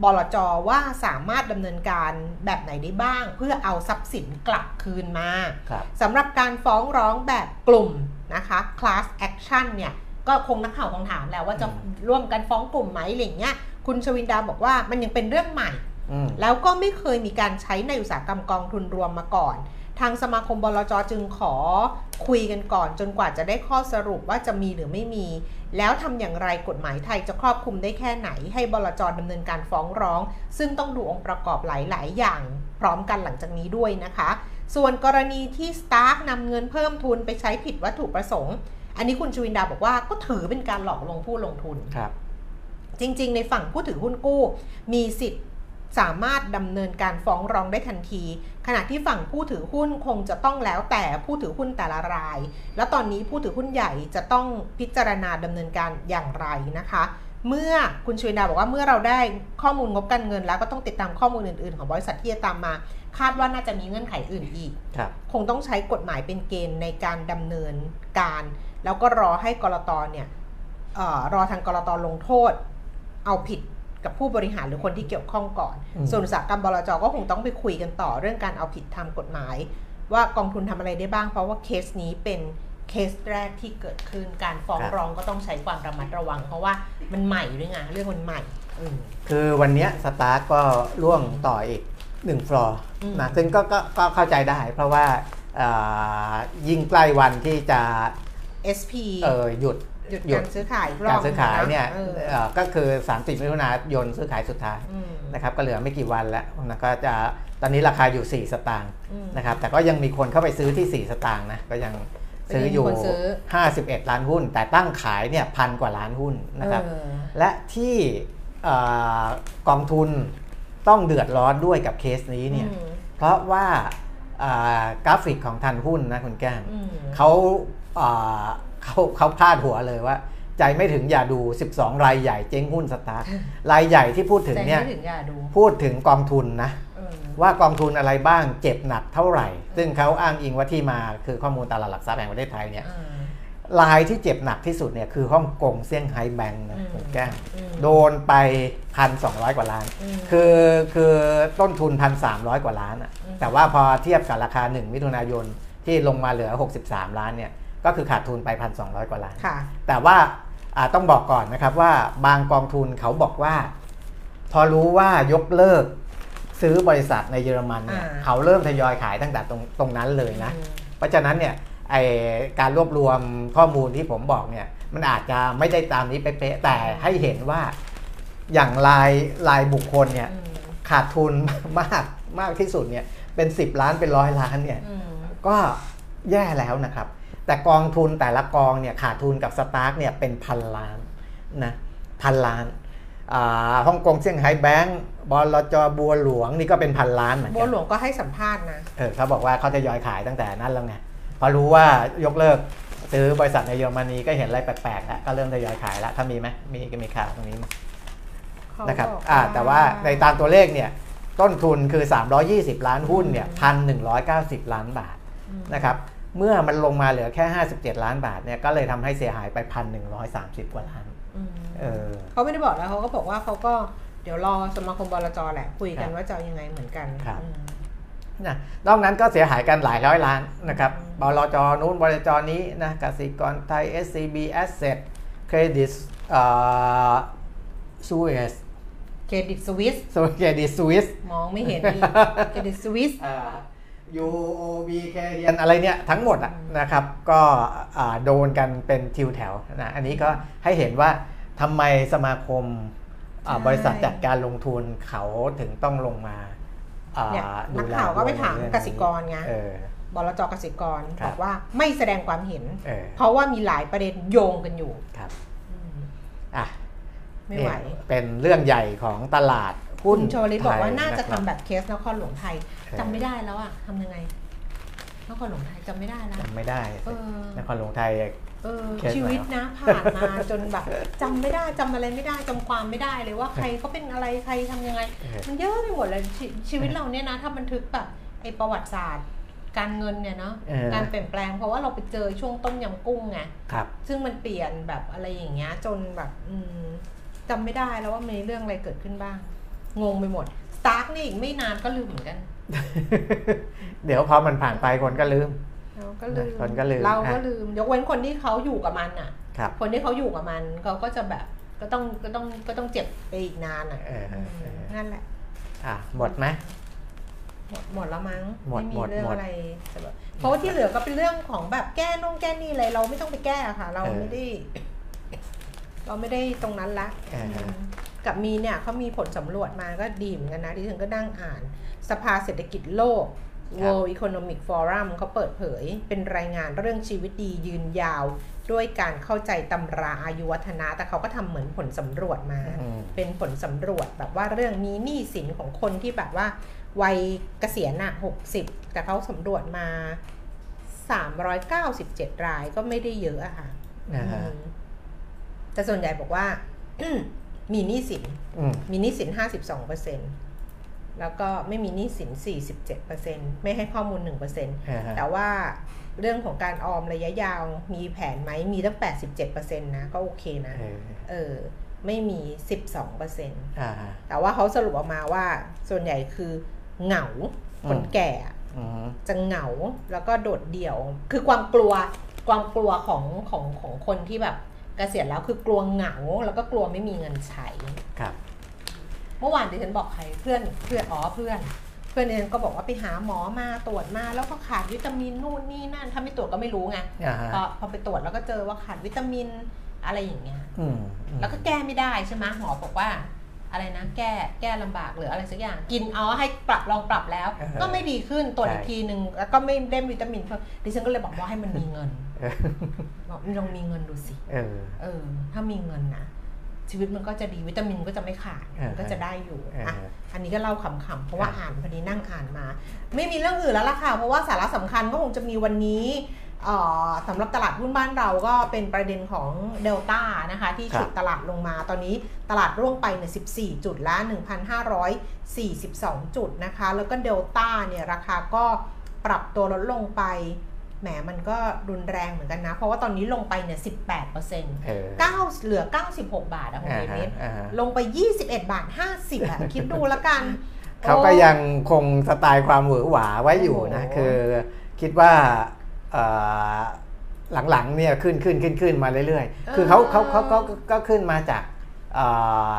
บลจว่าสามารถดำเนินการแบบไหนได้บ้าง เพื่อเอาทรัพย์สินกลับคืนมาครับสำหรับการฟ้องร้องแบบกลุ่มนะคะ class action เนี่ยก็คงนักข่าวคงถามแล้วว่าจะอืมร่วมกันฟ้องกลุ่มไหมอะไรอย่างเงี้ยคุณชวินดาบอกว่ามันยังเป็นเรื่องใหม่อืมแล้วก็ไม่เคยมีการใช้ในอุตสาหกรรมกองทุนรวมมาก่อน ทางสมาคมบลจจึงขอคุยกันก่อนจนกว่าจะได้ข้อสรุปว่าจะมีหรือไม่มี แล้วทำอย่างไรกฎหมายไทยจะครอบคลุมได้แค่ไหน ให้บลจดำเนินการฟ้องร้อง ซึ่งต้องดูองค์ประกอบหลาย ๆ อย่างพร้อมกันหลังจากนี้ด้วยนะคะ ส่วนกรณีที่สตาร์ n นำเงินเพิ่มทุนไปใช้ผิดวัตถุประสงค์ อันนี้คุณชวินดาบอกว่าก็ถือเป็นการหลอกลวงผู้ลงทุนครับ จริง ๆ ในฝั่งผู้ถือหุ้นกู้ มีสิทธิ์ สามารถดำเนินการฟ้องร้องได้ทันที ขณะที่ฝั่งผู้ถือหุ้นคงจะต้องแล้วแต่ผู้ถือหุ้นแต่ละราย แล้วตอนนี้ผู้ถือหุ้นใหญ่จะต้องพิจารณาดำเนินการอย่างไรนะคะ เมื่อคุณชวินดาบอกว่าเมื่อเราได้ข้อมูลงบการเงิน แล้วก็ต้องติดตามข้อมูลอื่นๆ ของบริษัทที่จะตามมา คาดว่าน่าจะมีเงื่อนไขอื่นอีกครับคงต้องใช้กฎหมายเป็นเกณฑ์ในการดำเนินการ แล้วก็รอให้กรตเนี่ยเออรอทางกรตลงโทษ เอาผิด กับผู้บริหารหรือคนที่เกี่ยวข้องก่อนอืมส่วนอุตสาหกรรมบลจก็คงต้องไปคุยกันต่อเรื่องการเอาผิดทางกฎหมาย ว่ากองทุนทำอะไรได้บ้าง เพราะว่าเคสนี้เป็นเคสแรกที่เกิดขึ้นการฟ้องร้องก็ต้องใช้ความระมัดระวัง เพราะว่ามันใหม่ด้วยไงเรื่องมันใหม่อืมคือวันเนี้ยสตาร์ทก็ล่วงต่ออีกหนึ่งฟลอร์อืมนะซึ่งก็ก็ก็เข้าใจได้ เพราะว่าอ่ายิ่งใกล้วันที่จะ SP เออหยุด หยุดหยุกาดรซื้อขายกรการอบซื้อขายเนี่ยเออเอ่อก็คือ 30 มิถุนายนซื้อขายสุดท้ายอืมนะครับก็เหลือไม่กี่วันแล้วนะก็จะตอนนี้ราคาอยู่ 4 สตางค์อืมนะครับแต่ก็ยังมีคนเข้าไปซื้อที่ 4 สตางค์นะก็ยังซื้ออยู่ก็ยังมีคนซื้อ51 ล้านหุ้น แต่ตั้งขายเนี่ยพันกว่าล้านหุ้นนะครับเออและที่เอ่อกองทุนต้องเดือดร้อนด้วยกับเคสนี้เนี่ยอืมเพราะว่าอ่ากราฟิกของทันหุ้นนะคุณแก้มอืมเขาอ่า เขาเขาพลาดหัวเลยว่า ใจไม่ถึงอย่าดู 12 รายใหญ่เจ๊งหุ้นสตาร์ทรายใหญ่ที่พูดถึงใจเนี่ยไม่ถึงอย่าดูพูดถึงกองทุนนะเออว่ากองทุนอะไรบ้างเจ็บหนักเท่าไหร่ ซึ่งเขาอ้างอิงว่าที่มาคือข้อมูลตลาดหลักทรัพย์แห่งประเทศไทยเนี่ยเออรายที่เจ็บหนักที่สุดเนี่ยคือฮ่องกงเซี่ยงไฮ้แบงก์นะอืมคุณแก้มอืมโดนไปพันสองกว่าล้านอืมคือคือต้นทุนพันสามกว่าล้านอะอืมแต่ว่าพอเทียบกับราคา 1 มิถุนายนที่ลงมาเหลือ 63 ล้านเนี่ย ก็คือขาดทุนไป 1,200 กว่าล้านค่ะแต่ว่าอ่าต้องบอกก่อนนะครับว่าบางกองทุนเขาบอกว่า พอรู้ว่ายกเลิกซื้อบริษัทในเยอรมันเนี่ยอ่าเขาเริ่มทยอยขายตั้งแต่ตรงตรงนั้นเลยนะอืมเพราะฉะนั้นเนี่ยไอการรวบรวมข้อมูลที่ผมบอกเนี่ยมันอาจจะไม่ได้ตามนี้เป๊ะๆแต่ให้เห็นว่าอย่างรายรายบุคคลเนี่ยอืมขาดทุนมากมากที่สุดเนี่ยเป็น 10 ล้านเป็นร้อยล้านเนี่ยอืมก็แย่แล้วนะครับ แต่กองทุนแต่ละกองเนี่ยขาดทุนกับ Stark เนี่ยเป็นพันล้านนะพันล้านอ่าฮ่องกงเซี่ยงไฮ้แบงก์บลจ.บัวหลวงนี่ก็เป็นพันล้านเหมือนกันบัวหลวงก็ให้สัมภาษณ์นะเออเขาบอกว่าเขาจะทยอยขายตั้งแต่นั้นแล้วไงพอรู้ว่ายกเลิกซื้อบริษัทในเยอรมนีก็เห็นอะไรแปลกๆแล้วก็เริ่มทยอยขายแล้วถ้ามีไหมมีก็มีข่าวตรงนี้ไหมเขานะครับบอกอ่าแต่ว่าในตามตัวเลขเนี่ยต้นทุนคือ 320 ล้านหุ้นเนี่ยพันหนึ่งล้านบาทอืมนะครับ เมื่อมันลงมาเหลือแค่ 57 ล้านบาทเนี่ยก็เลยทำให้เสียหายไป1,130กว่าล้านอืมเออเขาไม่ได้บอกแล้วเขาก็บอกว่าเขาก็เดี๋ยวรอสมาคมบลจแหละคุยกันครับว่าจะเอายังไงเหมือนกันครับอืมนะนอกนั้นก็เสียหายกันหลายร้อยล้านนะครับอืมบลจนู้นบลจนี้นะกสิกรไทย SCB Asset Credit อ่า Suez เครดิตสวิส s u c r e d i t Suisse มองไม่เห็นอีกเครดิตสวิสอ่า UOB เคเรียนอะไรเนี่ยทั้งหมดอะอืมนะครับก็อ่าโดนกันเป็นทิวแถวนะอันนี้ก็ให้เห็นว่าทำไมสมาคมอ่าบริษัทจัดการลงทุนเขาถึงต้องลงมาอ่าเนี่ยดูนักแลข่าวก็ไปถามด้วยในเรื่องกสิกรไงเออบลจกสิกรครับบอกว่าไม่แสดงความเห็นเออเพราะว่ามีหลายประเด็นโยงกันอยู่ครับอืมอะไม่ไหวเนี่ยเป็นเรื่องใหญ่ของตลาดหุ้คุนณโชลิตบอกว่าไทยน่าจะคทำรับแบบเคสนครหลวงไทยเออ จำไม่ได้แล้วอะทำยังไงนครหลวงไทยจำไม่ได้แล้วจำไม่ได้เออนครหลวงไทยเออเคสไหนชีวิตนะผ่านมาจนแบบจำไม่ได้จำอะไรไม่ได้จำความไม่ได้เลยว่าใครเขาเป็นอะไรใครทำยังไงเออมันเยอะไปหมดเลยชชีวิตเราเนี่ยนะ ถ้าบันทึกแบบไอ้ประวัติศาสตร์ การเงินเนี่ยเนาะเออการเปลี่ยนแปลงเพราะว่าเราไปเจอช่วงต้มยำกุ้งไงครับซึ่งมันเปลี่ยนแบบอะไรอย่างเงี้ยจนแบบอืมจำไม่ได้แล้วว่ามีเรื่องอะไรเกิดขึ้นบ้าง งงไปหมดส ตาร์กนี่อีกไม่นานก็ลืมเหมือนกัน เดี๋ยวพอมันผ่านไปคนก็ลืมเราก็ลืมคนก็ลืมเราก็อะลืม ยกเว้นคนที่เขาอยู่กับมันอะครับคนที่เขาอยู่กับมันเขาก็จะแบบก็ต้องก็ต้องก็ต้องเจ็บไปอีกนานอะเออเออเออนั่นแหละ อะหมดไหมหมดหมดแล้วมั้งหมดไม่มีหมดเรื่องหมดอะไรจะแบบเพราะว่าที่เหลือก็เป็นเรื่องของแบบแก้นุ่งแก้นี่อะไรเราไม่ต้องไปแก้อะค่ะ เราเออไม่ได้ เราไม่ได้ตรงนั้นละเอออืมกับมีเนี่ยเขามีผลสำรวจมาก็ดีเหมือนกันนะดิฉันก็นั่งอ่าน สภาเศรษฐกิจโลก World Economic Forum เขาเปิดเผย เป็นรายงานเรื่องชีวิตดียืนยาว ด้วยการเข้าใจตำราอายุวัฒนะ แต่เขาก็ทำเหมือนผลสำรวจมา อืม เป็นผลสำรวจแบบว่าเรื่องมีหนี้สินของคนที่แบบว่าวัยเกษียณอะหกสิบแต่เขาสำรวจมา 397 รายก็ไม่ได้เยอะอะค่ะอ่าฮะ อืม แต่ส่วนใหญ่บอกว่า มีหนี้สินอืมมีหนี้สิน 52เปอร์เซ็นแล้วก็ไม่มีหนี้สิน 47เปอร์เซ็นไม่ให้ข้อมูล1เปอร์เซ็นอ่าฮะแต่ว่าเรื่องของการออมระยะยาวมีแผนไหมมีตั้ง 87เปอร์เซ็นนะ ก็โอเคนะเออเออ ไม่มี 12เปอร์เซ็นอ่าฮะแต่ว่าเขาสรุปออกมาว่าส่วนใหญ่คือเหงาอืมคนแก่อะอืมจะเหงาแล้วก็โดดเดี่ยว คือความกลัวความกลัวของของของคนที่แบบเกษียณแล้วคือกลัวเหงาแล้วก็กลัวไม่มีเงินใช้ ครับ เมื่อวานดิฉันบอกใครเพื่อนเพื่อนอ๋อเพื่อน เพื่อนดิฉันก็บอกว่าไปหาหมอมาตรวจมา แล้วก็ขาดวิตามินนู่นนี่นั่น ถ้าไม่ตรวจก็ไม่รู้ไงอ่าฮะ พอพอไปตรวจแล้วก็เจอว่าขาดวิตามินอะไรอย่างเงี้ย อืมอืมแล้วก็แก้ไม่ได้ใช่ไหมหมอบอกว่า อะไรนะแก้แก้ลำบากหรืออะไรสักอย่างกินเอาให้ปรับลองปรับแล้วเออก็ไม่ดีขึ้นตรวจใช่อีกทีหนึ่งแล้วก็ไม่ได้วิตามินเพิ่มดิฉันก็เลยบอกว่าให้มันมีเงินเออ บอกลองมีเงินดูสิ เออ เออ ถ้ามีเงินนะชีวิตมันก็จะดีวิตามินก็จะไม่ขาดเออมันก็จะได้อยู่เอออ่อะอันนี้ก็เล่าขำๆเพราะว่าอะอ่านพอดีนั่งอ่านมา ไม่มีเรื่องอื่นแล้วล่ะค่ะ เพราะว่าสาระสำคัญก็คงจะมีวันนี้เอ่อสำหรับตลาดหุ้นบ้านเราก็เป็นประเด็นของเดลต้านะคะที่ครับฉุดตลาดลงมาตอนนี้ตลาดร่วงไปเนี่ย14 จุดละ1,542 จุดนะคะ แล้วก็เดลต้าเนี่ยราคาก็ปรับตัวลดลงไป แหมมันก็รุนแรงเหมือนกันนะ เพราะว่าตอนนี้ลงไปเนี่ย18%เออ9เหลือ96บาทอะคุณอ่าเอฮะเมสอ่าฮะลงไป21บาท50อะคิดดูละกัน เขาก็ยังคงสไตล์ความหวือหวาไว้อยู่นะโอ้โหคือคิดว่าเอ่อหลังๆเนี่ยขึ้นขึ้นขึ้นขึ้นมาเรื่อยๆ คือเขาเขาเขาเขาก็ขึ้นมาจากเอ่อ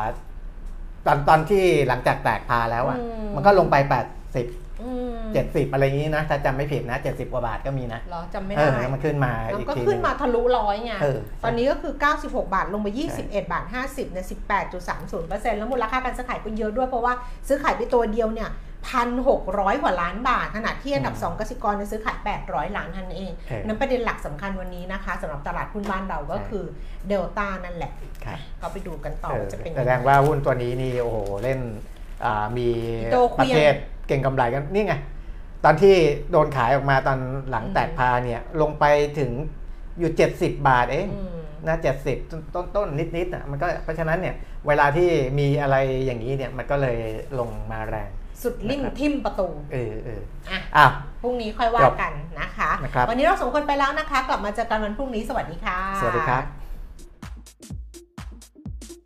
ตอนตอนที่หลังจากแตกพาแล้วอะ มันก็ลงไป80อืม 70 อะไรอย่างนี้นะ ถ้าจำไม่ผิดนะ 70 กว่าบาทก็มีนะเหรอจำไม่เอได้อแล้วมันขึ้นมาแล้วอีกก็ทีขึ้นหมานึ่งทะลุร้อยไงเออตอนนี้ก็คือ 96 บาทลงไป21 บาท 50เนี่ย18.30%แล้วมูลค่าการซื้อขายก็เยอะด้วยเพราะว่าซื้อขายไปตัวเดียวเนี่ยพันหกร้อยกว่าล้านบาท ขณะที่อันดับอืม2กสิกรเนี่ยซื้อขาย 800 ล้านเท่านั้นเองเออนั้นประเด็นหลักสำคัญวันนี้นะคะสำหรับตลาดหุ้นบ้านเราก็ใช่คือเดลต้านั่นแหละครับก็ไปดูกันต่อเออว่าจะเป็นแสยังดไงงว่าหุ้นตัวนี้นี่โอ้โหเล่นอ่ามีโตเคปวีระยงเทศเก่งกำไรกันนี่ไง ตอนที่โดนขายออกมาตอนหลังอืมแตกพาเนี่ยลงไปถึงอยู่ 70 บาทเองอืมนะ70ต้นต้นต้นนิดนิดๆอะมันก็เพราะฉะนั้นเนี่ยเวลาที่มีอะไรอย่างนี้เนี่ยมันก็เลยลงมาแรง สุดลิ่มนะครับทิ่มประตูเออเอออะอะพรุ่งนี้ค่อยว่าจบกันนะคะนะครับวันนี้เราสองคนไปแล้วนะคะ กลับมาเจอกันวันพรุ่งนี้สวัสดีค่ะ สวัสดีครับ